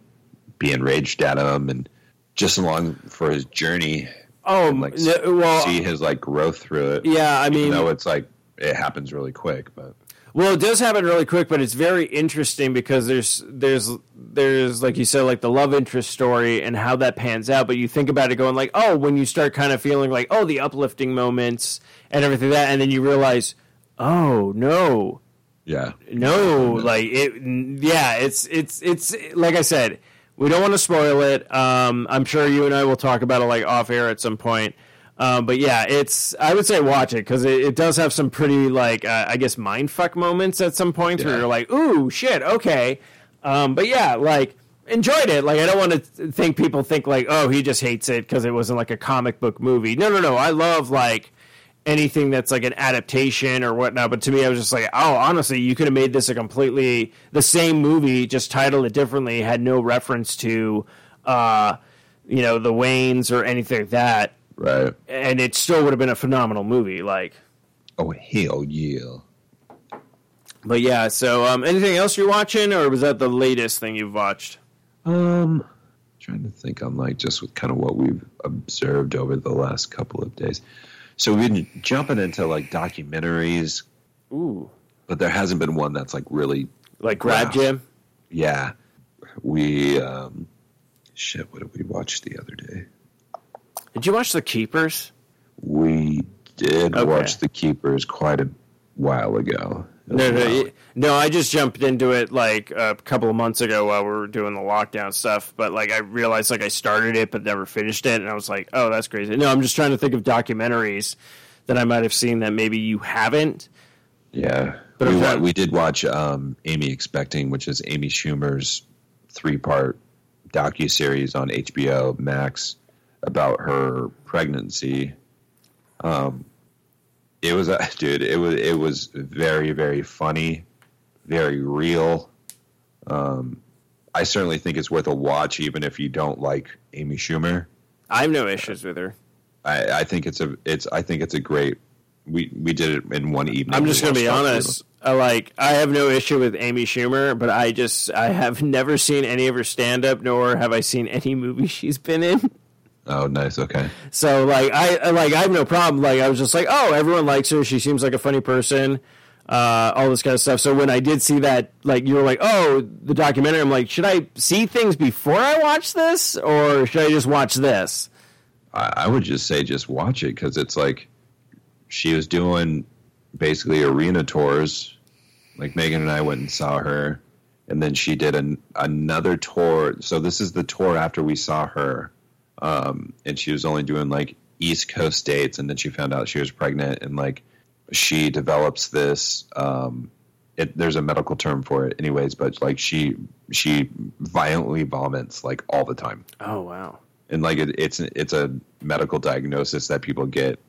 be enraged at him and just along for his journey oh, and like well, see his like growth through it. yeah. I even mean, though it's like it happens really quick, but Well, it does happen really quick, but it's very interesting because there's there's there's like you said, like the love interest story and how that pans out. But you think about it, going like, oh, when you start kind of feeling like, oh, the uplifting moments and everything that, and then you realize, oh no, Yeah. no, like it. Yeah, it's it's it's like I said, we don't want to spoil it. Um, I'm sure you and I will talk about it like off air at some point. Um, but yeah, it's I would say watch it because it, it does have some pretty like uh, I guess mind fuck moments at some points where you're like, ooh shit, okay. Um, but yeah, like enjoyed it. Like I don't want to think people think like, oh, he just hates it because it wasn't like a comic book movie. No, no, no. I love like anything that's like an adaptation or whatnot. But to me, I was just like, oh, honestly, you could have made this a completely the same movie, just titled it differently, had no reference to, uh, you know, the Waynes or anything like that, Right. and it still would have been a phenomenal movie. Like, Oh hell yeah. but yeah. So, um, anything else you're watching, or was that the latest thing you've watched? Um, trying to think on like just with kind of what we've observed over the last couple of days. So we've been jumping into like documentaries, Ooh, but there hasn't been one that's like really, like Grab Wow. Jim. yeah. We um, shit. What did we watch the other day? Did you watch The Keepers? We did Okay. watch The Keepers quite a while ago. No, no, no. I just jumped into it like a couple of months ago while we were doing the lockdown stuff. But like, I realized like I started it but never finished it, and I was like, "Oh, that's crazy." No, I'm just trying to think of documentaries that I might have seen that maybe you haven't. Yeah, But we, wa- we did watch um, Amy Expecting, which is Amy Schumer's three-part docu series on HBO Max about her pregnancy. Um, it was a dude. It was it was very very funny, very real. Um, I certainly think it's worth a watch, even if you don't like Amy Schumer. I have no issues with her. I, I think it's a it's I think it's a great. We we did it in one evening. I'm just gonna be watched all three of honest. I like I have no issue with Amy Schumer, but I just I have never seen any of her stand up, nor have I seen any movie she's been in. Oh, nice. Okay. So like I I- like I have no problem. Like I was just like, oh, everyone likes her. She seems like a funny person. Uh, all this kind of stuff. So when I did see that, like you were like, oh, the documentary. I'm like, should I see things before I watch this, or should I just watch this? I, I would just say just watch it because it's like she was doing basically arena tours. Like Megan and I went and saw her, and then she did an, another tour. So this is the tour after we saw her, um, and she was only doing like East Coast dates, and then she found out she was pregnant, and like she develops this. Um, it, there's a medical term for it, anyways, but like she she violently vomits like all the time Oh wow. and like it, it's it's a medical diagnosis that people get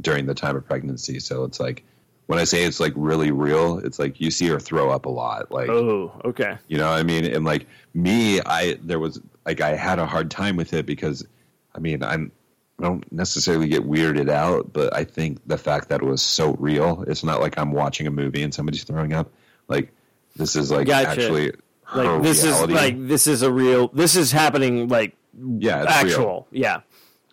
during the time of pregnancy. So it's like when I say it's like really real, it's like you see her throw up a lot. Like Oh okay. you know what I mean? And like me, I there was like I had a hard time with it because I mean I'm I don't necessarily get weirded out, but I think the fact that it was so real, it's not like I'm watching a movie and somebody's throwing up. Like this is like Gotcha. actually Like this reality. is like this is a real. This is happening. Like yeah, it's real. actual. Yeah.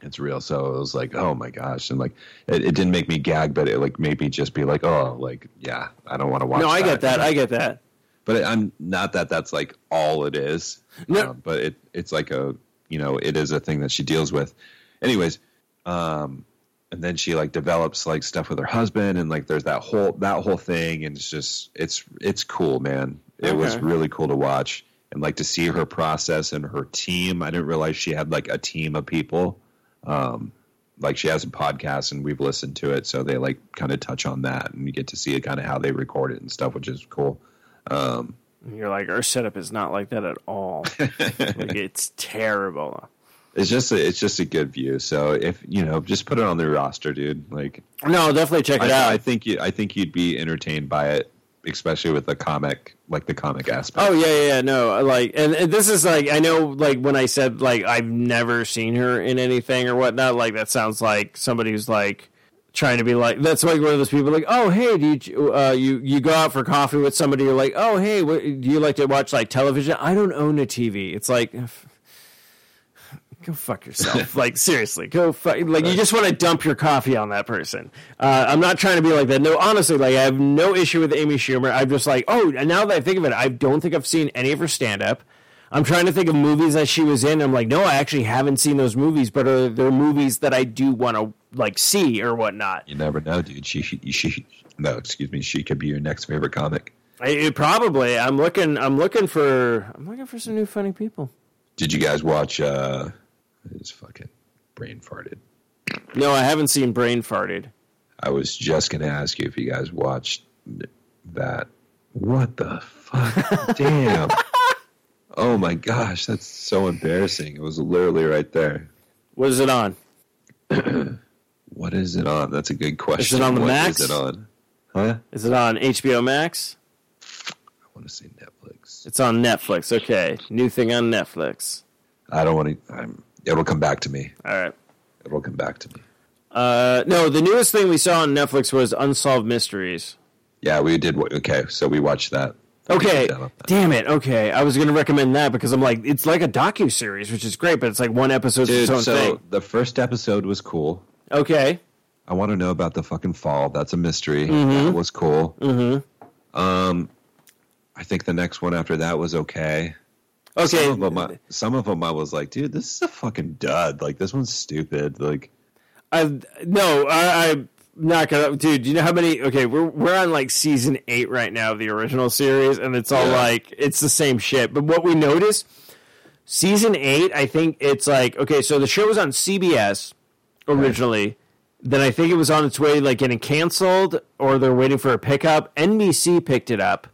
it's real. So it was like, oh my gosh, and like it, it didn't make me gag, but it like made me just be like, oh, like yeah, I don't want to watch. No, I get that. I get that. but I'm not that that's like all it is. No. Uh, but it it's like a you know it is a thing that she deals with. Anyways, um, and then she like develops like stuff with her husband, and like there's that whole that whole thing, and it's just it's it's cool, man. It was really cool to watch. And like to see her process and her team. I didn't realize she had like a team of people um, like she has a podcast and we've listened to it so they like kind of touch on that and you get to see it kind of how they record it and stuff which is cool um, You're like our setup is not like that at all. like it's terrible. it's just a, it's just a good view so if you know just put it on the roster dude like No, definitely check it I, out. I think you I think you'd be entertained by it especially with the comic like the comic aspect Oh yeah, yeah, yeah, no, like, and, and this is like, I know, like when I said like I've never seen her in anything or whatnot, like that sounds like somebody who's like trying to be like that's like one of those people like, oh hey, do you uh, you you go out for coffee with somebody, you're like, oh hey, what, do you like to watch like television? I don't own a TV. It's like. Go fuck yourself. like seriously, go fuck. Like you just want to dump your coffee on that person. Uh, I'm not trying to be like that. No, honestly, like I have no issue with Amy Schumer. I'm just like, oh, and now that I think of it, I don't think I've seen any of her stand up. I'm trying to think of movies that she was in. I'm like, no, I actually haven't seen those movies, but are there movies that I do want to like see or whatnot? You never know, dude. She, she, she, no, excuse me. She could be your next favorite comic. I, it probably. I'm looking. I'm looking for. I'm looking for some new funny people. Did you guys watch? uh It's fucking brain farted. No, I haven't seen Brain Farted. I was just gonna ask you if you guys watched that. What the fuck? Damn. Oh my gosh, that's so embarrassing. It was literally right there. What is it on? What is it on? That's a good question. Is it on the What Max? Is it on? Huh? Is it on HBO Max? I want to say Netflix. It's on Netflix. Okay, new thing on Netflix. I don't want to. I'm. It'll come back to me. All right. It'll come back to me. Uh, no, the newest thing we saw on Netflix was Unsolved Mysteries. Yeah, we did. Okay, so we watched that. Okay, We did that. damn it. Okay, I was going to recommend that because I'm like, it's like a docu series, which is great, but it's like one episode. Dude, its own so thing. the first episode was cool. Okay. I want to know about the fucking fall. That's a mystery. Mm-hmm. That was cool. Mm-hmm. Um, I think the next one after that was okay. Okay. Some of them, I, some of them I was like, dude, this is a fucking dud. Like this one's stupid. Like, I no, I, I'm not gonna, uh, dude. You know how many? Okay, we're we're on like season eight right now of the original series, and it's all Yeah. like it's the same shit. But what we notice, season eight, I think it's like okay, so the show was on CBS originally. Then I think it was on its way, like getting canceled, or they're waiting for a pickup. NBC picked it up.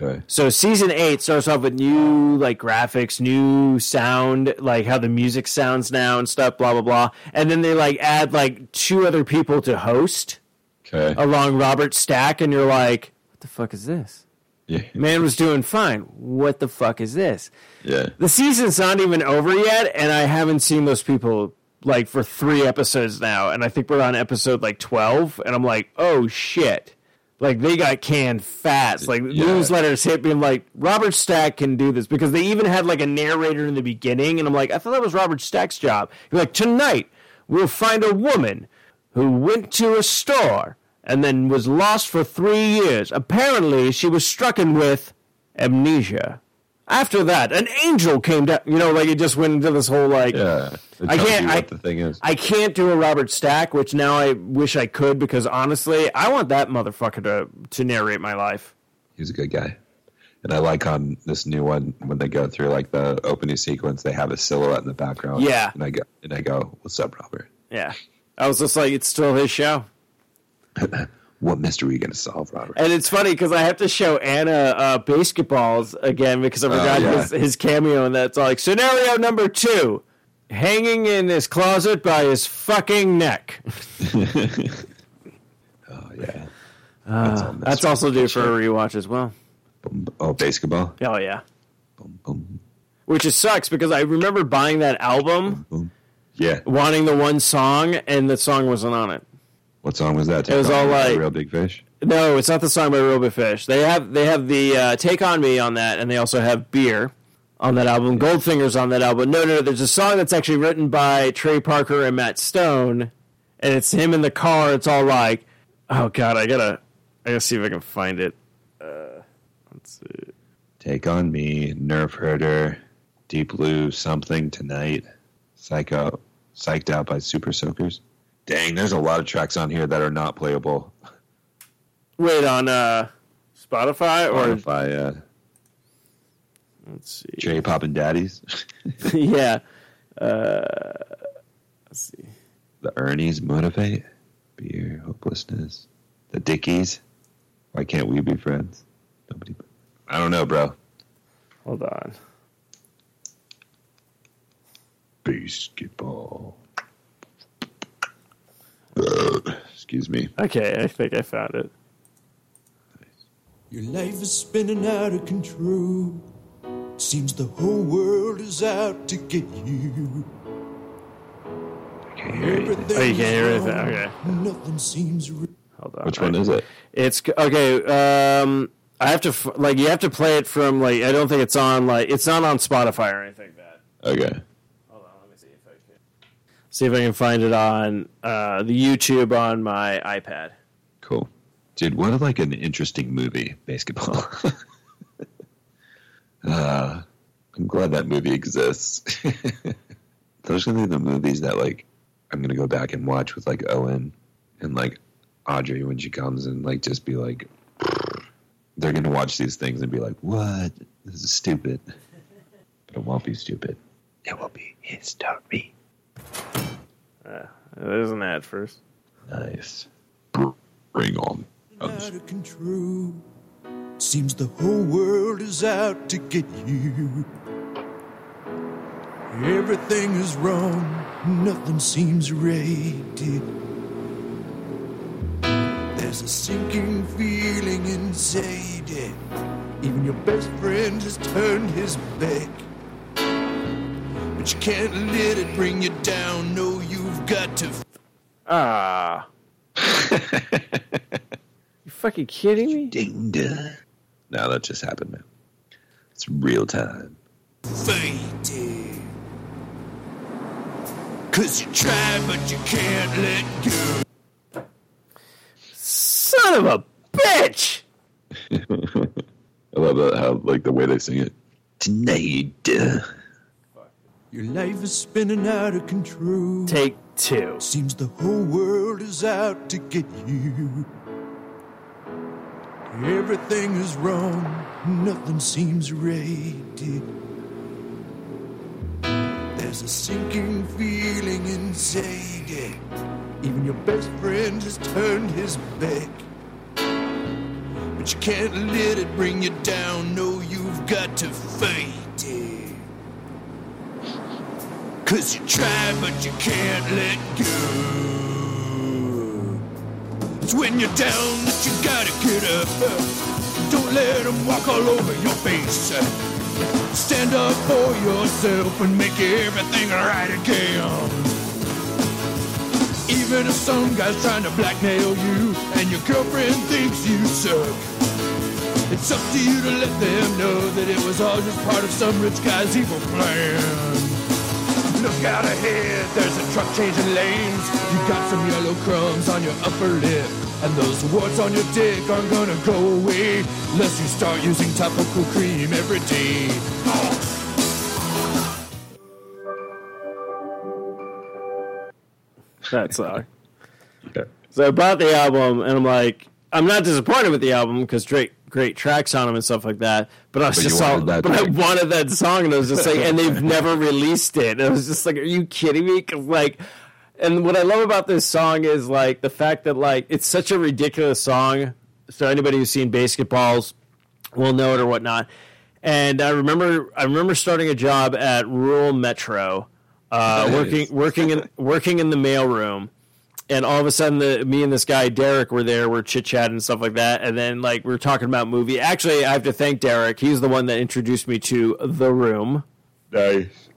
Okay, So season eight starts off with new like graphics, new sound, like how the music sounds now and stuff, blah blah blah. And then they like add like two other people to host okay, along Robert Stack, and you're like, what the fuck is this? yeah, Man was doing fine. What the fuck is this? yeah. The season's not even over yet, and I haven't seen those people like for three episodes now, and I think we're on episode like twelve, and I'm like, oh shit. Like they got canned fast. Like Yeah. newsletters hit me. I'm like, Robert Stack can do this because they even had like a narrator in the beginning, and I'm like, I thought that was Robert Stack's job. You're like, tonight we'll find a woman who went to a store and then was lost for three years. Apparently, she was stricken with amnesia. After that, an angel came down. You know, like it just went into this whole like. Yeah, I can't- what I- the thing is. I can't do a Robert Stack, which now I wish I could because honestly, I want that motherfucker to to narrate my life. He's a good guy. And I like on this new one when they go through like the opening sequence, they have a silhouette in the background. Yeah. and I go and I go, "What's up, Robert? Yeah, I was just like, it's still his show, What mystery are you gonna solve, Robert?" and it's funny because I have to show Anna uh, BASEketballs again because I forgot yeah. his, his cameo, and that's like scenario number two: hanging in his closet by his fucking neck. Oh yeah. Uh, that's also due for a rewatch as well. Oh, BASEketball. Oh yeah, Boom, boom, which is sucks because I remember buying that album, boom. Yeah. wanting the one song, and the song wasn't on it. What song was that? It was Take all On Me by like- Reel Big Fish. No, it's not the song by Reel Big Fish. They have they have the uh, Take on Me on that, and they also have Beer on that album. Goldfinger's on that album. No, no, no. There's a song that's actually written by Trey Parker and Matt Stone, and it's him in the car. It's all like, oh god, I gotta, I gotta see if I can find it. Uh, let's see. Take on Me, Nerf Herder, Deep Blue, Something Tonight, Psycho, Psyched Out by Super Soakers. Dang, there's a lot of tracks on here that are not playable. Wait on uh, Spotify or Spotify, uh, let's see. J Pop and Daddies, yeah. Uh, let's see. The Ernie's Motivate, Beer, Hopelessness, The Dickies. Why can't we be friends? Nobody. I don't know, bro. Hold on. BASEketball. Ugh, Excuse me. Okay, I think I found it. Your life is spinning out of control. Seems the whole world is out to get you. I can't hear anything. Oh, you can't hear anything. Okay. Nothing seems real. Hold on. Which one is it? It's okay. Um, I have to like you have to play it from like I don't think it's on like it's not on Spotify or anything like that. Okay. Hold on, let me see if I See if I can find it on uh, the YouTube on my iPad. Cool. Dude, what like an interesting movie, BASEketball. uh, I'm glad that movie exists. Those are gonna be the movies that like I'm gonna go back and watch with like Owen and like Audrey when she comes and like just be like they're gonna watch these things and be like, What? This is stupid. But it won't be stupid. It will be history. There's an ad first. Nice. Bring on. out of control. Seems the whole world is out to get you. Everything is wrong, nothing seems right. There's a sinking feeling inside. It. Even your best friend has turned his back. But you can't let it bring you down. No, you've got to Ah. you fucking kidding me? Ding dong. No, that just happened, man. It's real time. fight. Cause you try, but you can't let go. Son of a bitch! I love that how like the way they sing it. Tonight. Your life is spinning out of control. Take two. Seems the whole world is out to get you. Everything is wrong, nothing seems right. There's a sinking feeling inside. It. Even your best friend has turned his back. But you can't let it bring you down. No, you've got to fight it. Cause you try, but you can't let go. It's when you're down that you gotta get up. Don't let them walk all over your face. Stand up for yourself and make everything right again. Even if some guy's trying to blackmail you and your girlfriend thinks you suck. It's up to you to let them know that it was all just part of some rich guy's evil plan. Look out ahead, there's a truck changing lanes. You got some yellow crumbs on your upper lip. And those warts on your dick aren't gonna go away unless you start using topical cream every day. That song. Uh, yeah. So I bought the album, and I'm like, I'm not disappointed with the album because great, great tracks on them and stuff like that. But I was But just all, wanted that but I wanted that song, and I was just like, and they've never released it. And I was just like, are you kidding me? Because like, and what I love about this song is like the fact that like it's such a ridiculous song. So anybody who's seen BASEketballs will know it or whatnot. And I remember, I remember starting a job at rural Metro, uh, working, working in, working in the mailroom and all of a sudden the me and this guy Derek were there, we're chit chatting and stuff like that, and then like we are talking about movie. Actually, I have to thank Derek. He's the one that introduced me to The Room. Nice.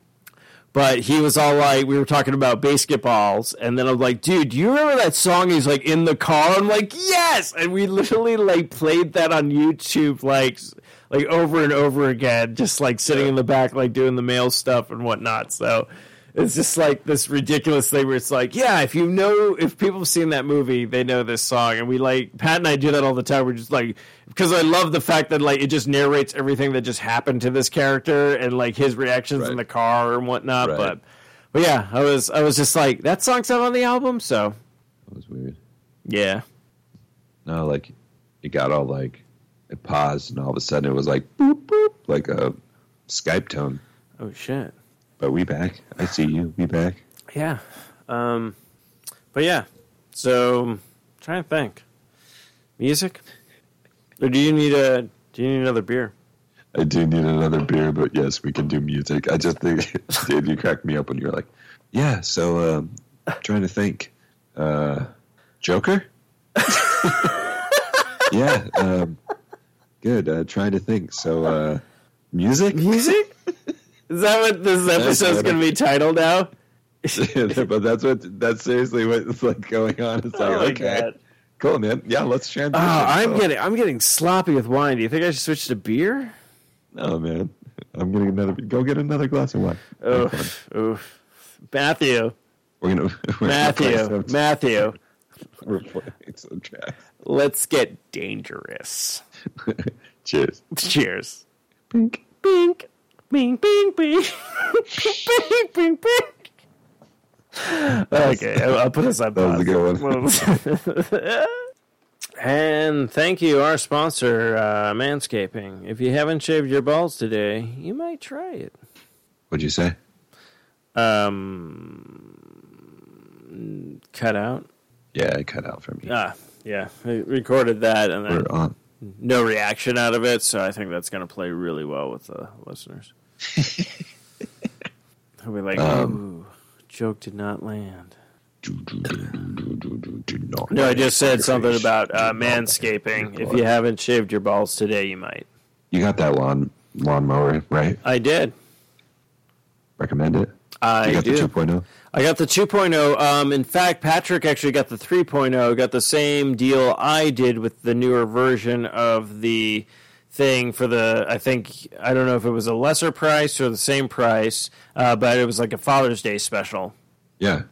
But he was all like, we were talking about BASEketballs, and then I'm like, dude, do you remember that song? He's like in the car. I'm like, yes, and we literally like played that on YouTube, like like over and over again, just like sitting in the back, like doing the mail stuff and whatnot. So it's just like this ridiculous thing where it's like, yeah, if you know, if people have seen that movie, they know this song, and we like Pat and I do that all the time. We're just like, because I love the fact that like it just narrates everything that just happened to this character and like his reactions in the car and whatnot. Right. But but yeah, I was I was just like that song's not on the album, so That was weird. yeah. No, like it got all like it paused and all of a sudden it was like boop boop like a Skype tone. Oh shit. But we back. I see you. We back. Yeah. Um but yeah. So I'm trying to think. Music? Or do you need a do you need another beer? I do need another beer, but yes, we can do music. I just think, Dave, you cracked me up when you were like, "Yeah." So, um, trying to think, uh, Joker. yeah, um, good. Uh, trying to think. So, uh, music. Music? Is that what this episode's what gonna be titled now? but that's what that's seriously what's like going on. It's like, Oh okay, God. cool, man. Yeah, let's ah, transition. Oh, I'm So- getting I'm getting sloppy with wine. Do you think I should switch to beer? No, man. I'm getting another. Go get another glass of wine. Oof, oof. Matthew. We're gonna we're gonna Matthew, Matthew, we're playing some tracks. let's get dangerous. Cheers. Cheers. Pink. Bink, bing, bing, bing, bing, bing, bing. Okay, I'll, I'll put this on. That was a good one. and thank you, our sponsor, uh, Manscaping. If you haven't shaved your balls today, you might try it. What'd you say? Um, cut out. Yeah, it cut out for me. Ah, yeah, I recorded that, and then We're on. no reaction out of it. So I think that's going to play really well with the listeners. They'll be like, "Ooh, joke did not land." No, I just said something about uh, manscaping. If you haven't shaved your balls today, you might. You got that lawn lawnmower, right? I did. Recommend it. I you got do. the 2.0. I got the 2.0. Um, in fact, Patrick actually got the 3.0. Got the same deal I did with the newer version of the thing for the. I think I don't know if it was a lesser price or the same price, uh, but it was like a Father's Day special. Yeah.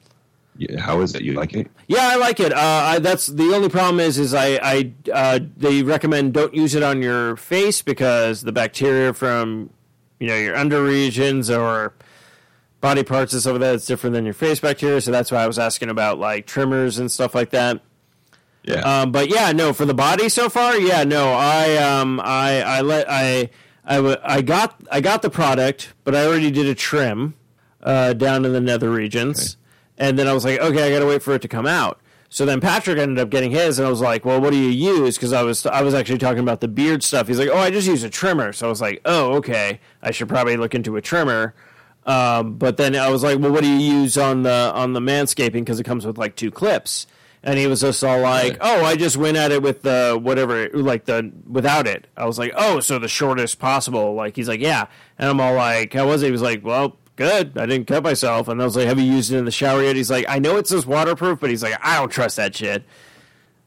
yeah. How is it? You like it? Yeah, I like it. Uh, I, that's the only problem is is I, I uh, they recommend don't use it on your face because the bacteria from you know your under regions or body parts and stuff like that is different than your face bacteria. So that's why I was asking about like trimmers and stuff like that. Yeah. Um, but yeah, no, for the body so far, yeah, no, I um, I I let I I, w- I got I got the product, but I already did a trim uh, down in the nether regions, and then I was like, okay, I got to wait for it to come out. So then Patrick ended up getting his, and I was like, well, what do you use? Because I was I was actually talking about the beard stuff. He's like, oh, I just use a trimmer. So I was like, oh, okay, I should probably look into a trimmer. Um, but then I was like, well, what do you use on the on the manscaping? Because it comes with like two clips. And he was just all like, "Oh, I just went at it with the whatever, like the without it." I was like, "Oh, so the shortest possible." Like he's like, "Yeah," and I'm all like, "How was it?" He was like, "Well, good. I didn't cut myself." And I was like, "Have you used it in the shower yet?" He's like, "I know it says waterproof, but he's like, I don't trust that shit."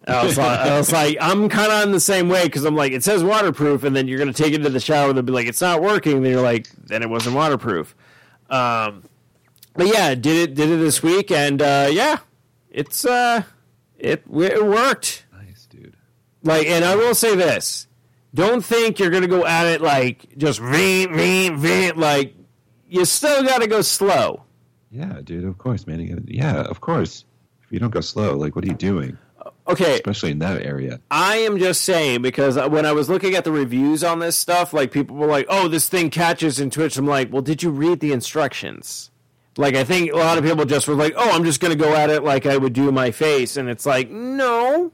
And I was like, I was like, I'm kind of in the same way because I'm like, it says waterproof, and then you're gonna take it to the shower, and they'll be like, it's not working. Then you're like, then it wasn't waterproof. Um, but yeah, did it did it this week, and uh, yeah, it's uh, it it worked. nice, dude. Like, and I will say this: don't think you're gonna go at it like just vein, vein, vein. Like, you still got to go slow. Yeah, dude. Of course, man. Yeah, of course. If you don't go slow, like, what are you doing? Uh, okay, Especially in that area. I am just saying because when I was looking at the reviews on this stuff, like people were like, "Oh, this thing catches in Twitch." I'm like, "Well, did you read the instructions?" Like, I think a lot of people just were like, "Oh, I'm just going to go at it like I would do my face," and it's like, no,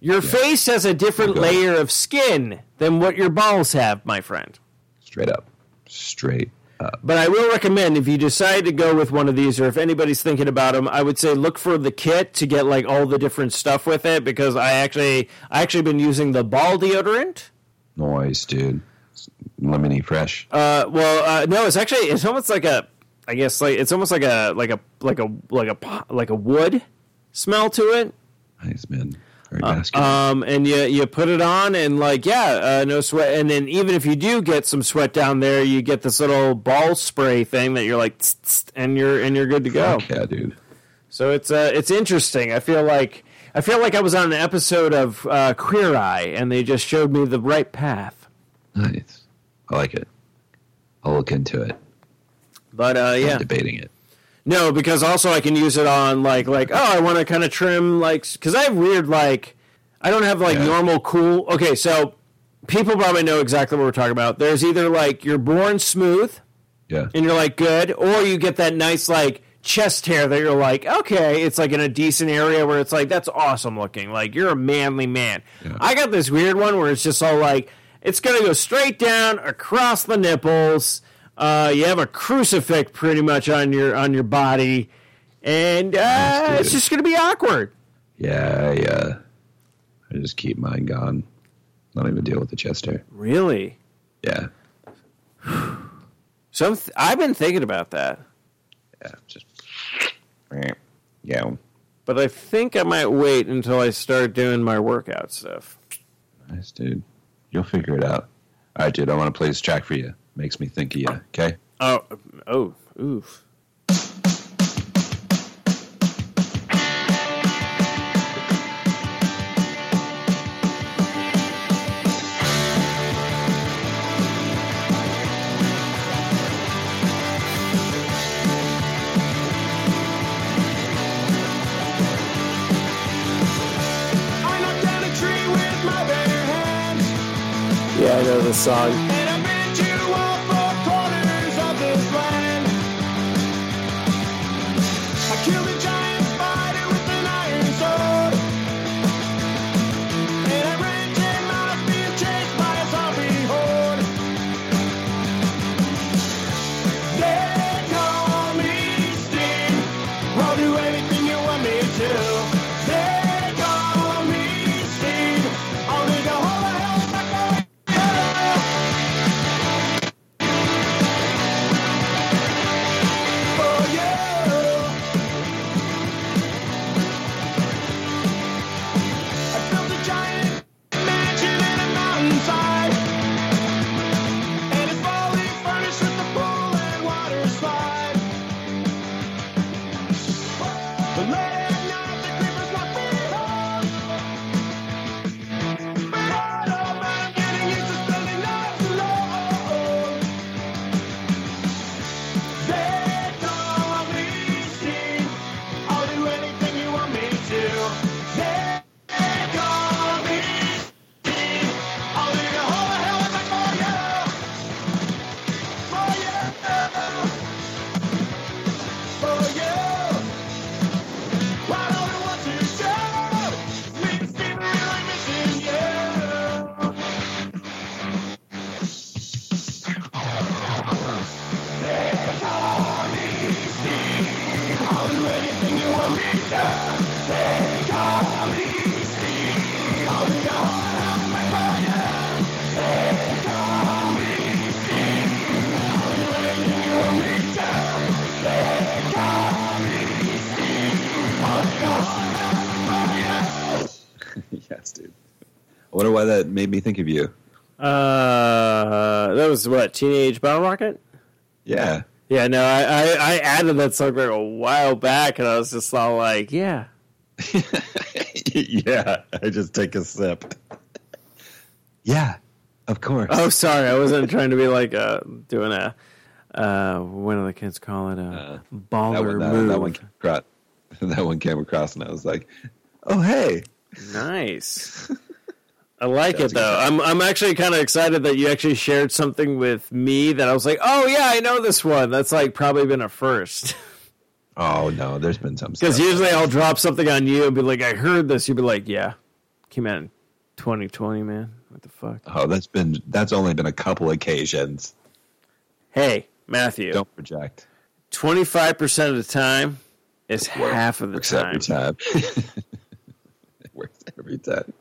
your face has a different layer of skin than what your balls have, my friend. Straight up. Straight up. But I will recommend if you decide to go with one of these, or if anybody's thinking about them, I would say look for the kit to get like all the different stuff with it. Because I actually, I actually been using the ball deodorant. Noise, dude. It's lemony fresh. Uh, well, uh, no, it's actually it's almost like a, I guess like it's almost like a like a like a like a like a wood smell to it. Nice, man. Very masculine. Um, and you you put it on, and like yeah, uh, no sweat. And then even if you do get some sweat down there, you get this little ball spray thing that you're like, tss, tss, and you're and you're good to go. Fuck yeah, dude. So it's uh, it's interesting. I feel like I feel like I was on an episode of uh, Queer Eye, and they just showed me the right path. Nice. I like it. I'll look into it. But uh, yeah, I'm debating it. no, because also I can use it on like like oh, I want to kind of trim like because I have weird like I don't have like Yeah. normal cool. Okay, so people probably know exactly what we're talking about. There's either like you're born smooth Yeah. and you're like good, or you get that nice like chest hair that you're like, okay, it's like in a decent area where it's like that's awesome looking, like you're a manly man. Yeah. I got this weird one where it's just all like it's gonna go straight down across the nipples. Uh, you have a crucifix pretty much on your on your body, and uh, it's just gonna be awkward. Yeah, yeah. I just keep mine gone. Don't even deal with the chest hair. Really? Yeah. So I'm th- I've been thinking about that, Yeah. Just. Yeah. but I think I might wait until I start doing my workout stuff. Nice, dude. You'll figure it out. All right, dude. I want to play this track for you makes me think of you. Okay. Oh, oh, oof. Yeah, I know the song. Why that made me think of you. Uh, that was what Teenage Bottlerocket. Yeah. Yeah, no, I, I, I added that song like a while back, and I was just all like, yeah, yeah. I just take a sip. yeah, of course. Oh, sorry, I wasn't trying to be like uh, doing a uh, what do the kids call it a Uh, baller that one, that, move. that one came across. That one came across, and I was like, "Oh, hey." Nice. I like That's it though. I'm I'm actually kind of excited that you actually shared something with me that I was like, oh yeah, I know this one. That's like probably been a first. Oh no, there's been some Because usually I'll drop something on you and be like, I heard this. You'd be like, yeah, came out in 2020, man. What the fuck? Oh, that's been that's only been a couple occasions. Hey, Matthew, Don't project. 25% of the time is half of the Works time. every time. it works every time.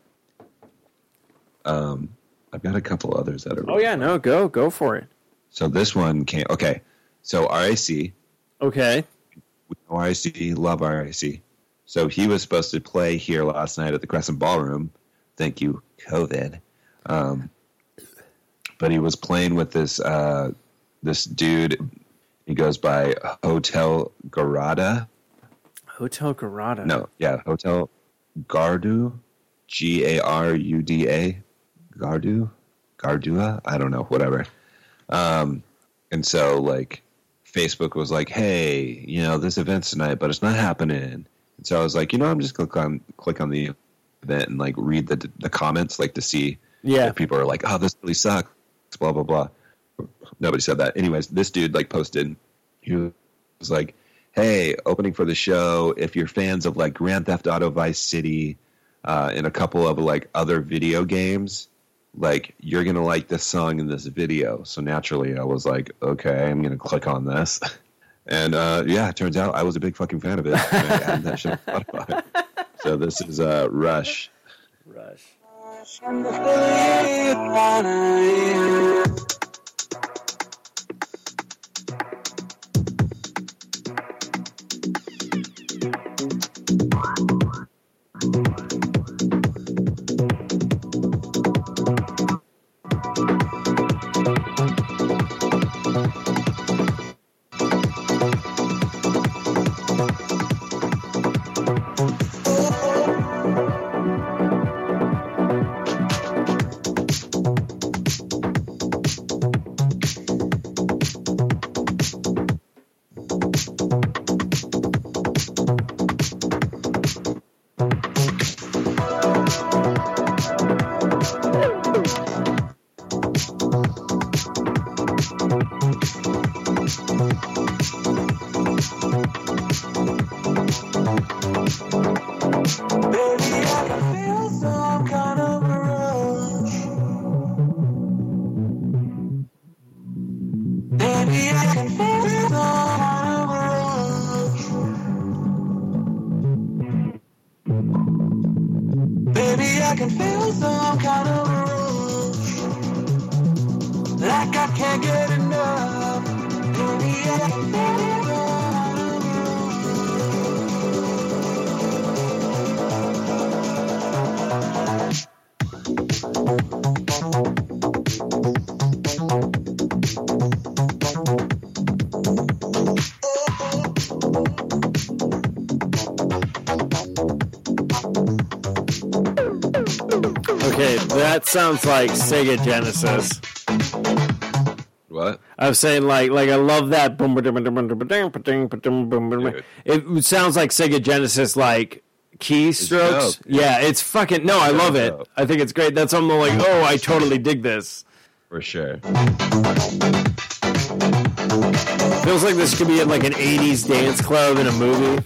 Um, I've got a couple others that are. Oh yeah, no, go go for it. So this one came. Okay, so RIC, Okay. we know RIC, love RIC. So he was supposed to play here last night at the Crescent Ballroom. Thank you, COVID. Um, but he was playing with this uh, this dude. He goes by Hotel Garada. Hotel Garada. No, yeah, Hotel Gardu, G A R U D A, Gardu, Gardua. I don't know, whatever. Um, and so like, Facebook was like, "Hey, you know, this event's tonight, but it's not happening." And so I was like, you know, I'm just gonna click on click on the event and like read the the comments, like to see Yeah. if people are like, "Oh, this really sucks," blah blah blah. Nobody said that. Anyways, this dude like posted. He was like, "Hey, opening for the show. If you're fans of like Grand Theft Auto Vice City uh, and a couple of like other video games, like you're gonna like this song in this video." So naturally, I was like, "Okay, I'm gonna click on this." And uh, yeah, it turns out I was a big fucking fan of it. And I that shit on Spotify. So this is uh, Rush. Rush. Sounds like Sega Genesis. What? I was saying like like I love that. boom. It sounds like Sega Genesis like keystrokes. Yeah, it's fucking no. I love it. I think it's great. That's something like oh, I totally dig this. For sure. Feels like this could be in like an '80s dance club in a movie.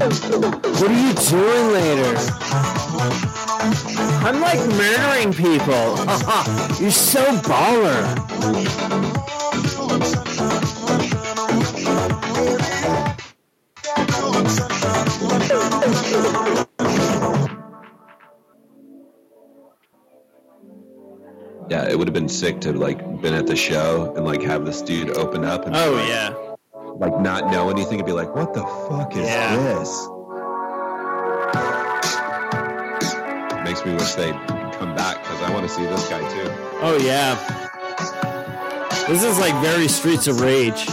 What are you doing later? I'm like murdering people. You're so baller. Yeah, it would have been sick to like been at the show and like have this dude open up and Oh yeah. Like not know anything and be like, "What the fuck is Yeah. this?" Makes me wish they'd come back because I want to see this guy too. Oh yeah. This is like very Streets of Rage.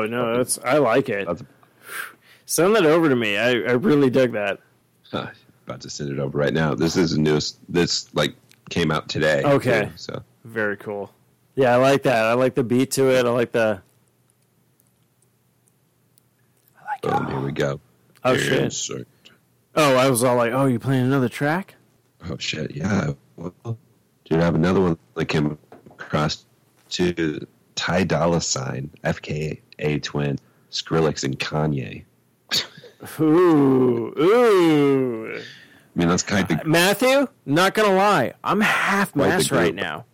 Oh no, that's I like it. That's Send that over to me. I, I really dug that. huh, about to send it over right now. This is the newest. This like came out today. Okay. too, so Very cool. Yeah, I like that. I like the beat to it. I like the. I like Boom, here we go. Oh shit! Oh, I was all like, "Oh, you playing another track?" Oh shit! Yeah. Well, dude, I have another one that came across to Ty Dolla Sign, FKA twigs, Skrillex, and Kanye. Ooh, ooh. I mean, that's kind of uh, Matthew, not gonna lie, I'm half Quite the mass right group. now.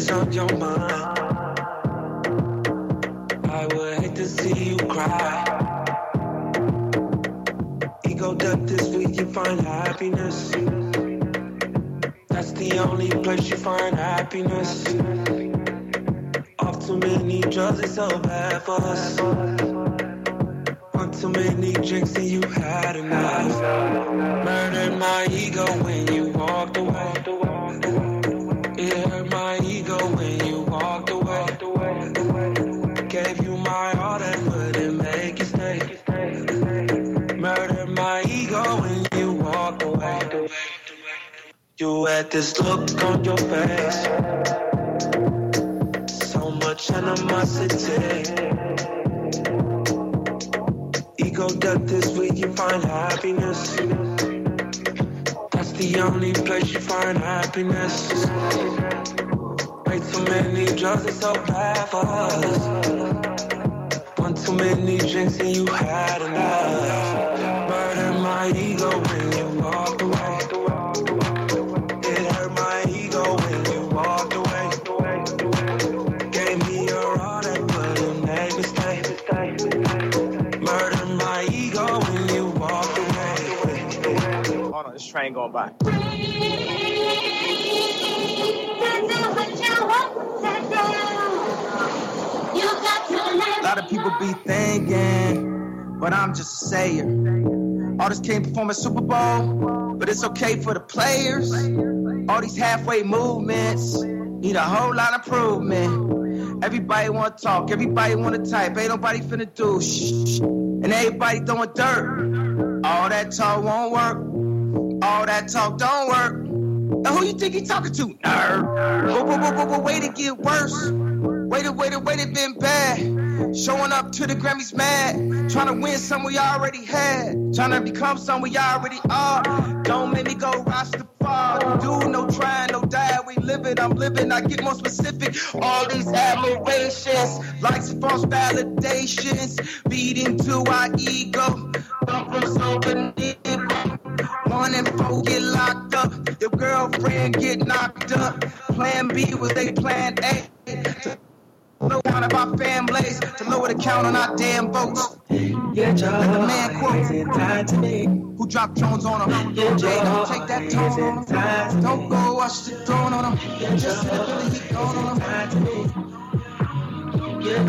Some on your mind. I would hate to see you cry. Ego death is where you find happiness. That's the only place you find happiness. Off too many drugs, it's so bad for us. On too many drinks and you had enough. Murdered my ego when you at this look on your face. So much animosity. Ego death is where you find happiness. That's the only place you find happiness. Way too many drugs, it's so bad for us. One too many drinks and you had enough. Train going by. A lot of people be thinking, but I'm just a sayer. Artists can't perform at Super Bowl, but it's okay for the players. All these halfway movements need a whole lot of improvement. Everybody wanna talk, everybody wanna type, ain't nobody finna do shh. And everybody throwing dirt. All that talk won't work. All that talk don't work. Now who you think he talking to? Nerd. But, but, but, but wait to get worse. Waited, waited, waited, been bad. Showing up to the Grammys mad. Trying to win some we already had. Trying to become some we already are. Don't make me go Rastafari. Do no trying, no die. We living, I'm living. I get more specific. All these admirations, likes false validations. Feed into our ego. Come from so beneath. One and four get locked up. Your girlfriend get knocked up. Plan B was they plan A. To low down of our families, to lower the count on our damn votes. Let the man quote who dropped Jones on him. Jay, don't take that tone on him. Don't go watch the throne on him. Just hit the Billy Heat going on him. Get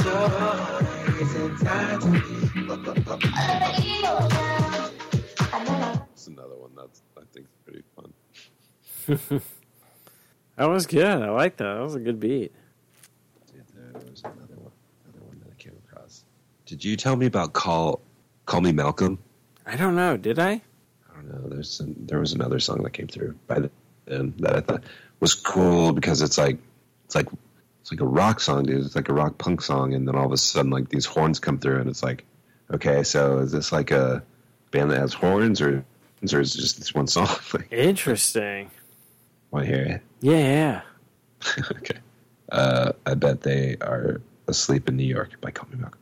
It's another one that's I think pretty fun. That was good. I like that. That was a good beat. Dude, there was another one, another one that I came across. Did you tell me about call call me Malcolm? I don't know. Did I? I don't know. There's some, there was another song that came through by then um, that I thought was cool because it's like it's like it's like a rock song, dude. It's like a rock punk song, and then all of a sudden, like these horns come through, and it's like, okay, so is this like a band that has horns, or or is it just this one song? like, Interesting. want to hear it? Yeah, yeah. okay. Uh, I bet they are asleep in New York by Call Me Malcolm.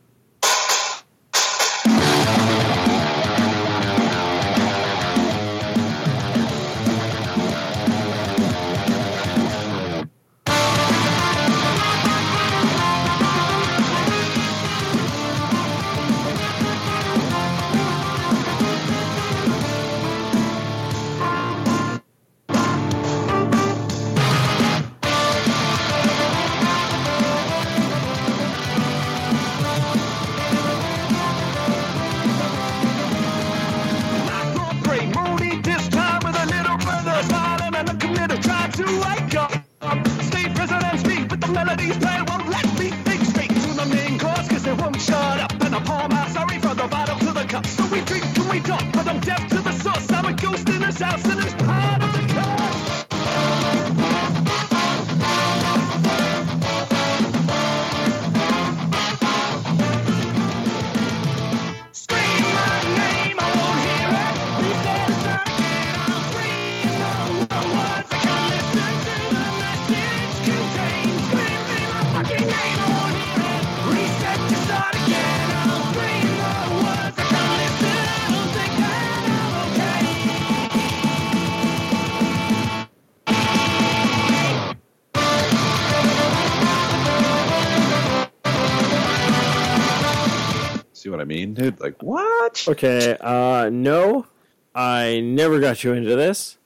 Mean, dude? Like what? Okay. Uh, no, I never got you into this.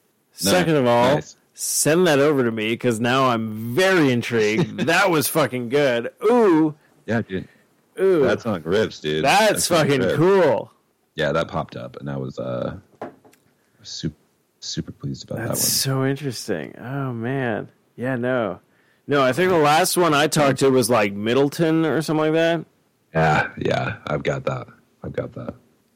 No, Second of all, nice. send that over to me because now I'm very intrigued. that was fucking good. Ooh, Yeah, dude. ooh, That song rips, dude. that's That song fucking cool. Yeah, that popped up, and I was uh super super pleased about That's that one. so interesting. Oh man, yeah, no, no. I think the last one I talked to was like Middleton or something like that. Yeah, yeah, I've got that. I've got that.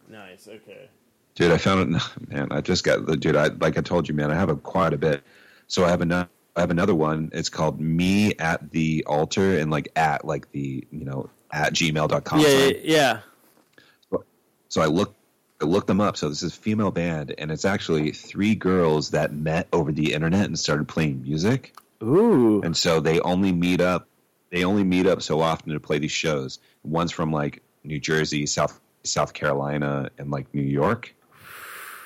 Nice. Okay. Dude, I found it. Man, I just got the dude. I like I told you, man. I have a quite a bit So I have another. I have another one. It's called "Me at the Altar" and like at like the you know at gmail.com. Yeah, yeah, yeah. So I looked I looked them up. So this is a female band, and it's actually three girls that met over the internet and started playing music. Ooh. And so they only meet up. They only meet up so often to play these shows. One's from like New Jersey, South South Carolina, and like New York.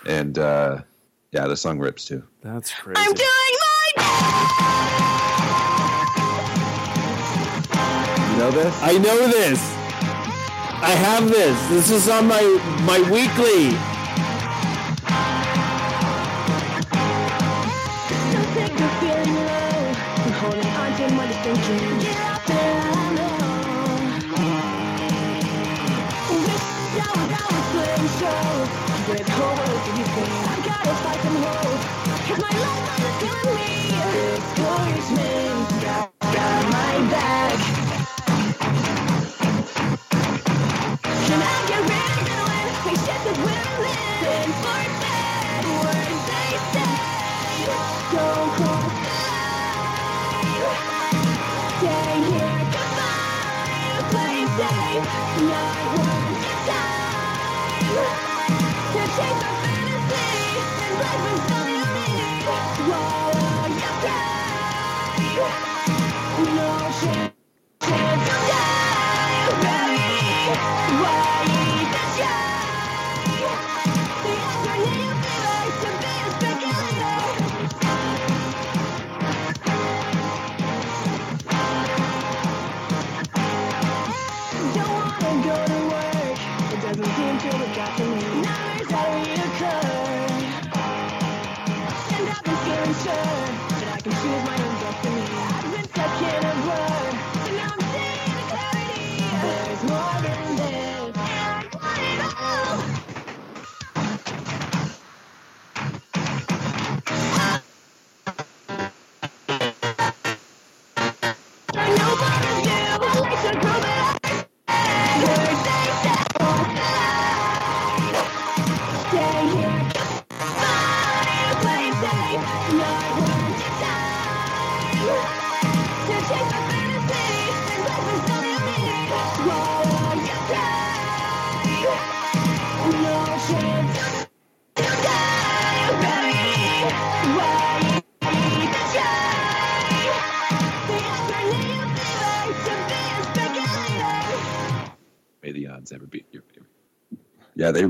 And uh, yeah, the song rips too. That's crazy. I'm doing my. You know this? I know this. I have this. This is on my my weekly. With whole world to. I've got to fight some hope. My killing me. Got, got my back. Can I get rid of women and forget words they say? Here, goodbye. Play safe,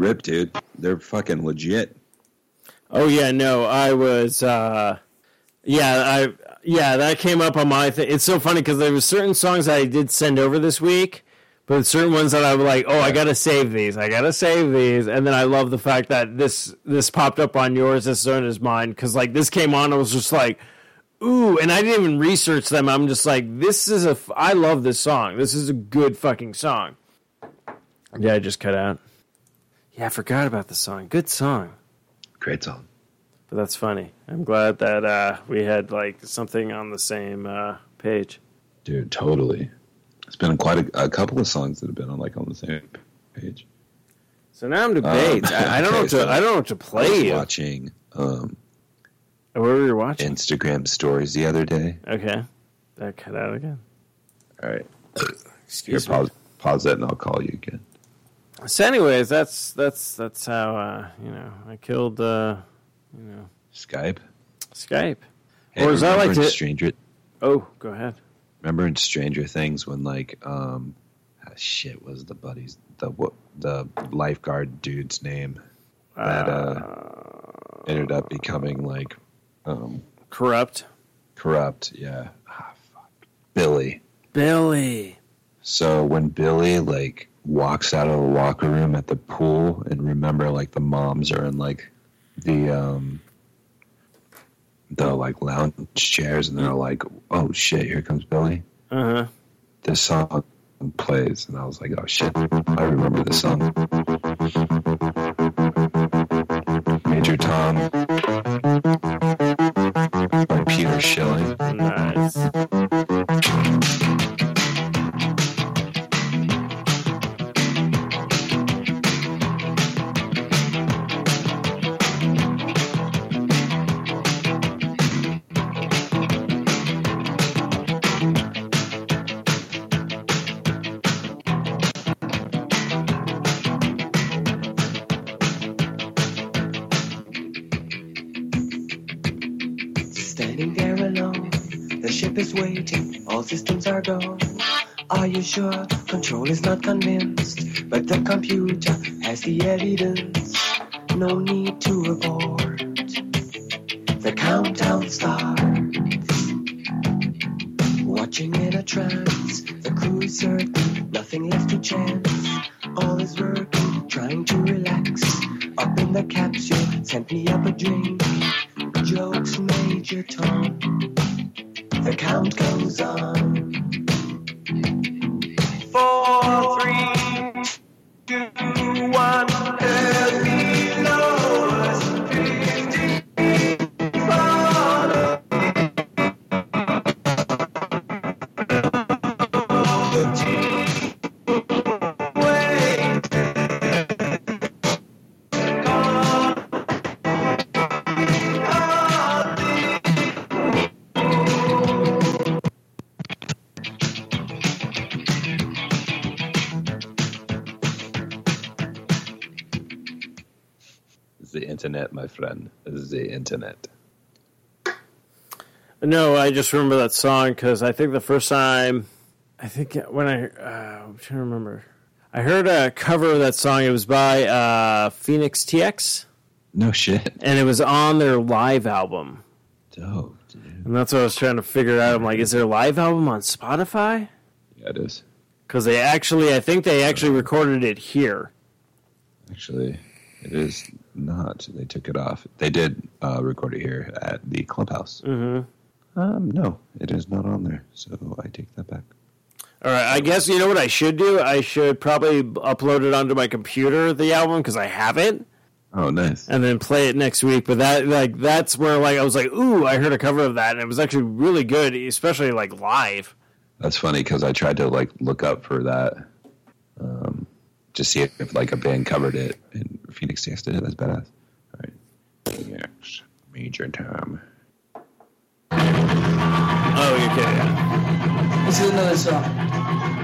rip, dude. They're fucking legit. Oh yeah, no, I was. uh Yeah, I yeah that came up on my thing. It's so funny because there was certain songs I did send over this week, but certain ones that I was like, oh, I gotta save these. I gotta save these, and then I love the fact that this this popped up on yours as soon as mine because like this came on, I was just like. Ooh, and I didn't even research them. I'm just like, this is a. F- I love this song. This is a good fucking song. Yeah, I just cut out. Yeah, I forgot about the song. Good song. Great song. But that's funny. I'm glad that uh, we had like something on the same uh, page. Dude, totally. It's been quite a, a couple of songs that have been on like on the same page. So now I'm debates. I, I don't know okay, what to. I don't know what to play. watching um, What were you watching? Instagram stories the other day. okay, that cut out again. All right, here, Excuse me. pause, pause that, and I'll call you again. So, anyways, that's that's that's how uh, you know I killed uh, you know Skype. Skype. Hey, Or is that like to- Stranger? Oh, go ahead. Remember in Stranger Things when like um, ah, shit was the buddies the what the lifeguard dude's name that uh, ended up becoming like um, Corrupt. corrupt. Yeah, ah, fuck. Billy. Billy. So when Billy like walks out of the locker room at the pool, and remember like the moms are in like the um the like lounge chairs, and they're like, "Oh shit, here comes Billy." Uh huh. This song plays, and I was like, "Oh shit, I remember this song." Major Tom by Peter Schilling. Nice. You sure? Control is not convinced, but the computer has the evidence. No need to the internet, my friend. Is the internet. No, I just remember that song because I think the first time, I think when I, uh, I'm trying to remember, I heard a cover of that song. It was by uh, Phoenix TX, No shit. and it was on their live album. Dope, dude. And that's what I was trying to figure out. I'm like, is their live album on Spotify? Yeah, it is. Because they actually, I think they actually recorded it here. Actually, it is not. They took it off. They did uh, record it here at the clubhouse. Mm-hmm. Um, no, it is not on there. So I take that back. All right, I guess you know what I should do. I should probably upload it onto my computer, the album, because I have it, Oh, nice. and then play it next week. But that, like, that's where like I was like, ooh, I heard a cover of that, and it was actually really good, especially like live. That's funny because I tried to like look up for that, um, to see if like a band covered it, and Phoenix TX did it. That's badass. All right, Phoenix Major Tom. Oh, you're kidding? This is another song.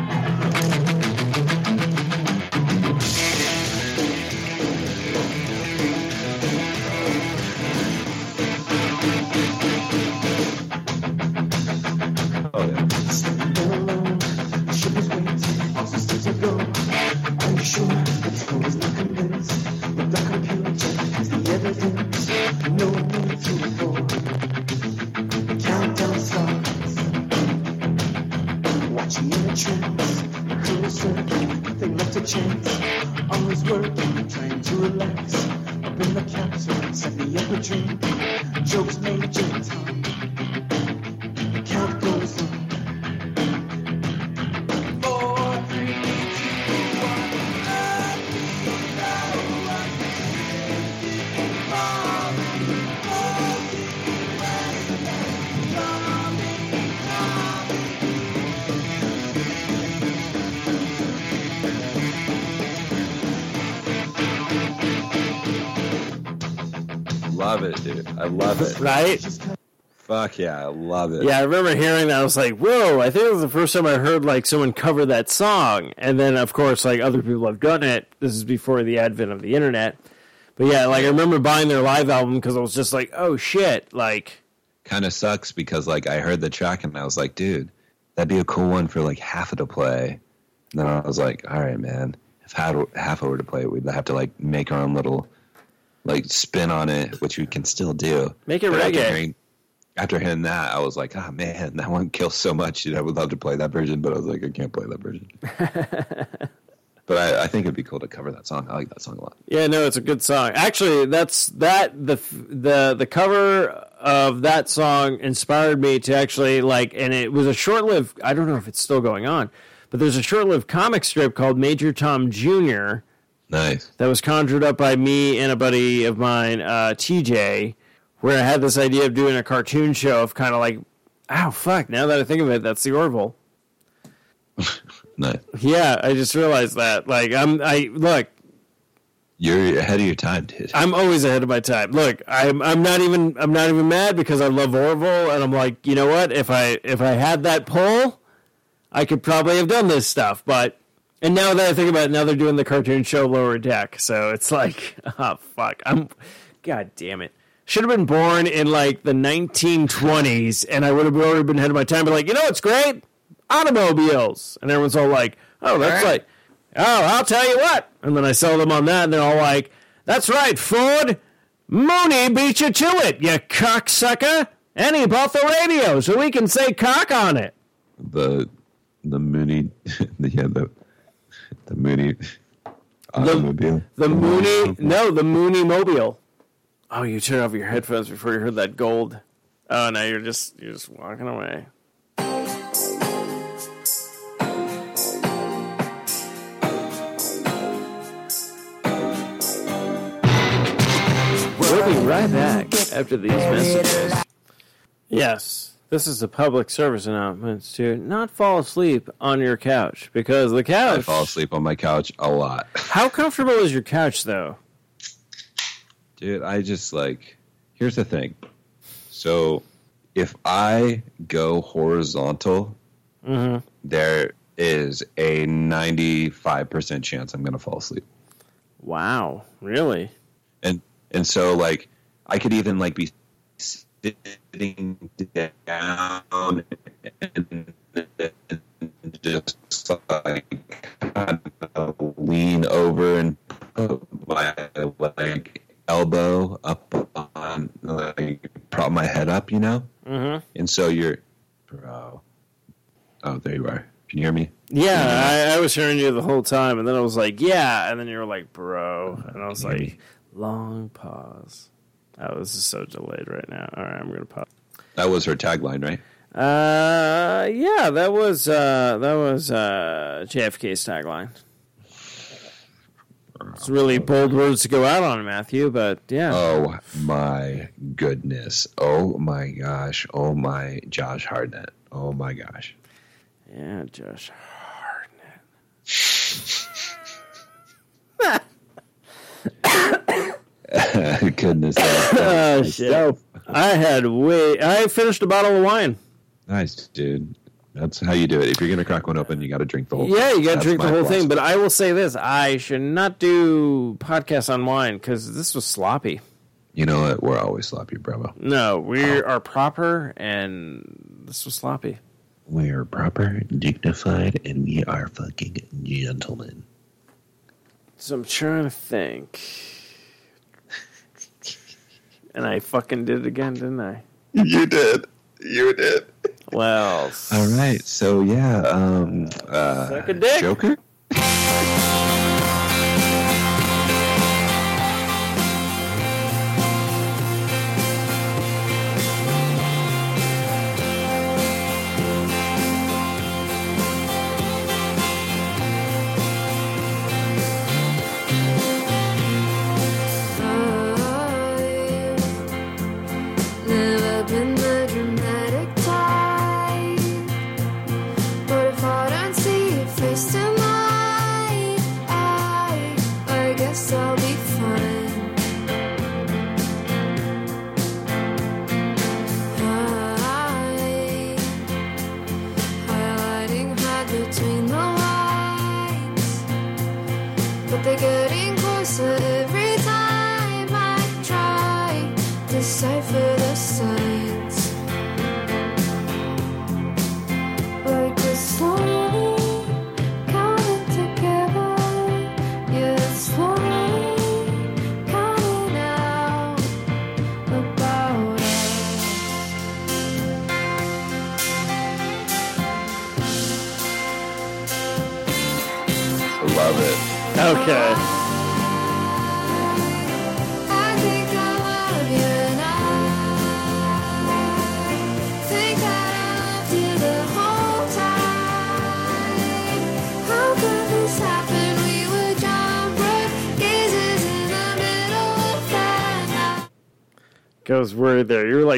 Love it. Right? Fuck yeah, I love it. Yeah, I remember hearing that. I was like, whoa, I think it was the first time I heard like someone cover that song. And then, of course, like other people have done it. This is before the advent of the internet. But yeah, like I remember buying their live album because I was just like, oh shit, like, kind of sucks because like I heard the track and I was like, dude, that'd be a cool one for like half of to play. And then I was like, all right, man, if half half of were to play, we'd have to like make our own little like spin on it, which we can still do. Make it But after hearing, after hearing that, I was like, oh man, that one kills so much. Dude, I would love to play that version, but I was like, I can't play that version. but I, I think it'd be cool to cover that song. I like that song a lot. yeah, no, it's a good song. Actually, that's that the the the cover of that song inspired me to actually like, and it was a short lived. I don't know if it's still going on, but there's a short lived comic strip called Major Tom Jr. Nice. that was conjured up by me and a buddy of mine, uh, TJ, where I had this idea of doing a cartoon show of kind of like, oh fuck! Now that I think of it, that's the Orville. Nice. Yeah, I just realized that. Like, I'm, I look, You're ahead of your time, dude. I'm always ahead of my time. Look, I'm, I'm not even, I'm not even mad because I love Orville, and I'm like, you know what? If I, if I had that pull, I could probably have done this stuff. But, and now that I think about it, now they're doing the cartoon show Lower Deck, so it's like, oh fuck, I'm, god damn it. should have been born in like the 1920s, and I would have already been ahead of my time. But like, you know what's great? Automobiles, and everyone's all like, "Oh, that's like, oh, I'll tell you what." And then I sell them on that, and they're all like, "That's right, Ford. Mooney beat you to it, you cocksucker." And he bought the radio, so we can say cock on it. The the Mooney, the, yeah, the the Mooney automobile. The Mooney, no, the Mooney Mobile. Oh, you turned off your headphones before you heard that gold. Oh, now you're just you're just walking away. We'll be right back after these messages. Yes, this is a public service announcement to not fall asleep on your couch because the couch. I fall asleep on my couch a lot. How comfortable is your couch, though? Dude, I just like here's the thing. So if I go horizontal, Mm-hmm. there is a 95% chance I'm going to fall asleep. Wow, really? And and so like I could even like be sitting down and just like kind of lean over and put my like elbow up on like prop my head up, you know? Mm-hmm. And so you're bro. Oh, there you are. Can you hear me? Yeah, I, I was hearing you the whole time, and then I was like, "Yeah," and then you were like, "Bro," and I was like, "Long pause." I was just so delayed right now. All right, I'm gonna pop. That was her tagline, right? Uh, yeah, that was uh, that was uh, JFK's tagline. It's really bold words to go out on, Matthew, but yeah. Oh my goodness. Oh my gosh. Oh my Josh Hartnett. Oh my gosh. Yeah, Josh goodness. Oh shit! I had way. I finished a bottle of wine. Nice, dude. That's how you do it. If you're gonna crack one open, you got to drink the whole. Yeah, you got to drink the whole thing. But I will say this: I should not do podcasts on wine because this was sloppy. you know what? We're always sloppy, bravo. No, we oh. are proper, and this was sloppy. We are proper, dignified, and we are fucking gentlemen. So I'm trying to think, and I fucking did it again, didn't I? You did. You did. Well, All right. So yeah. Um. Uh, a dick. Joker.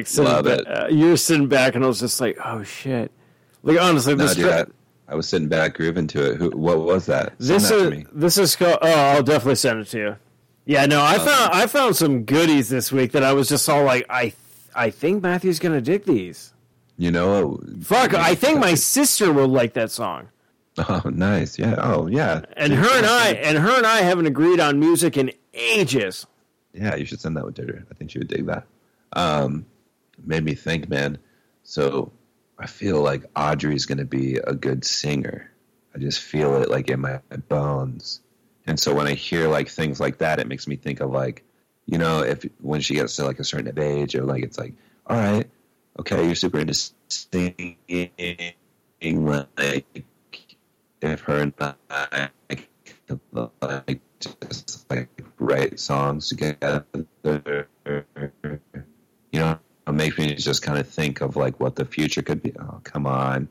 Like sitting, Love ba- it. uh, you were sitting back, and I was just like, "Oh shit!" Like honestly, No, this dude, I, I was sitting back grooving to it. Who? What was that? Send this that is this is called. Oh, I'll definitely send it to you. Yeah, no, I found I found some goodies this week that I was just all like, I I think Matthew's gonna dig these. You know. Fuck, I think my sister will like that song. Oh, nice. Yeah. Oh, yeah. And her and I and her and I haven't agreed on music in ages. Yeah, you should send that one to her. I think she would dig that. um, made me think, man. So I feel like Audrey's going to be a good singer. I just feel it like in my bones. And so when I hear like things like that, it makes me think of like, you know, if when she gets to like a certain age, or like it's like, all right, okay, you're super into singing, like if her and I like just like write songs together, you know, it makes me just kind of think of like what the future could be. Oh, come on.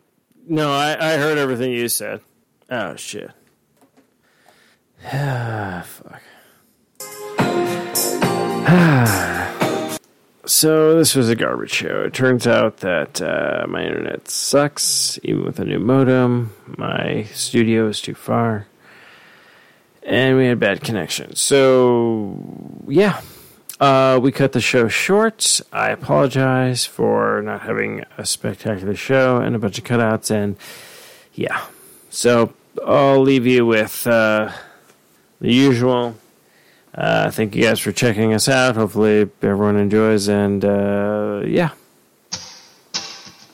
No, I, I heard everything you said. Oh shit. Ah, fuck. so this was a garbage show. It turns out that uh, my internet sucks, even with a new modem. My studio is too far, and we had bad connection. So yeah, uh, we cut the show short. I apologize for not having a spectacular show and a bunch of cutouts, and yeah. So I'll leave you with uh, the usual. Uh, thank you guys for checking us out. Hopefully, everyone enjoys, and uh, yeah.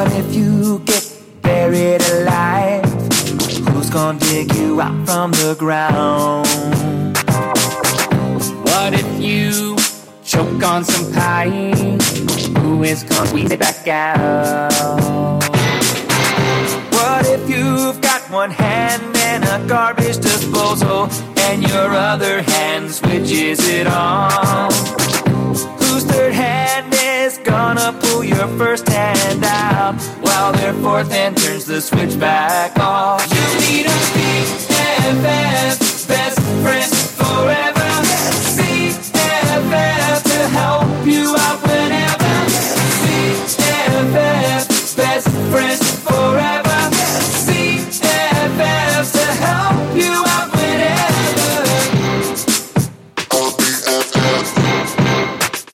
What if you get buried alive? Who's gonna dig you out from the ground? What if you choke on some pie? Who is gonna squeeze it back out? What if you've got one hand in a garbage disposal and your other hand switches it on? Whose third hand is gonna pull your first hand out while their fourth hand turns the switch back off. You need a big, fast, best friend forever.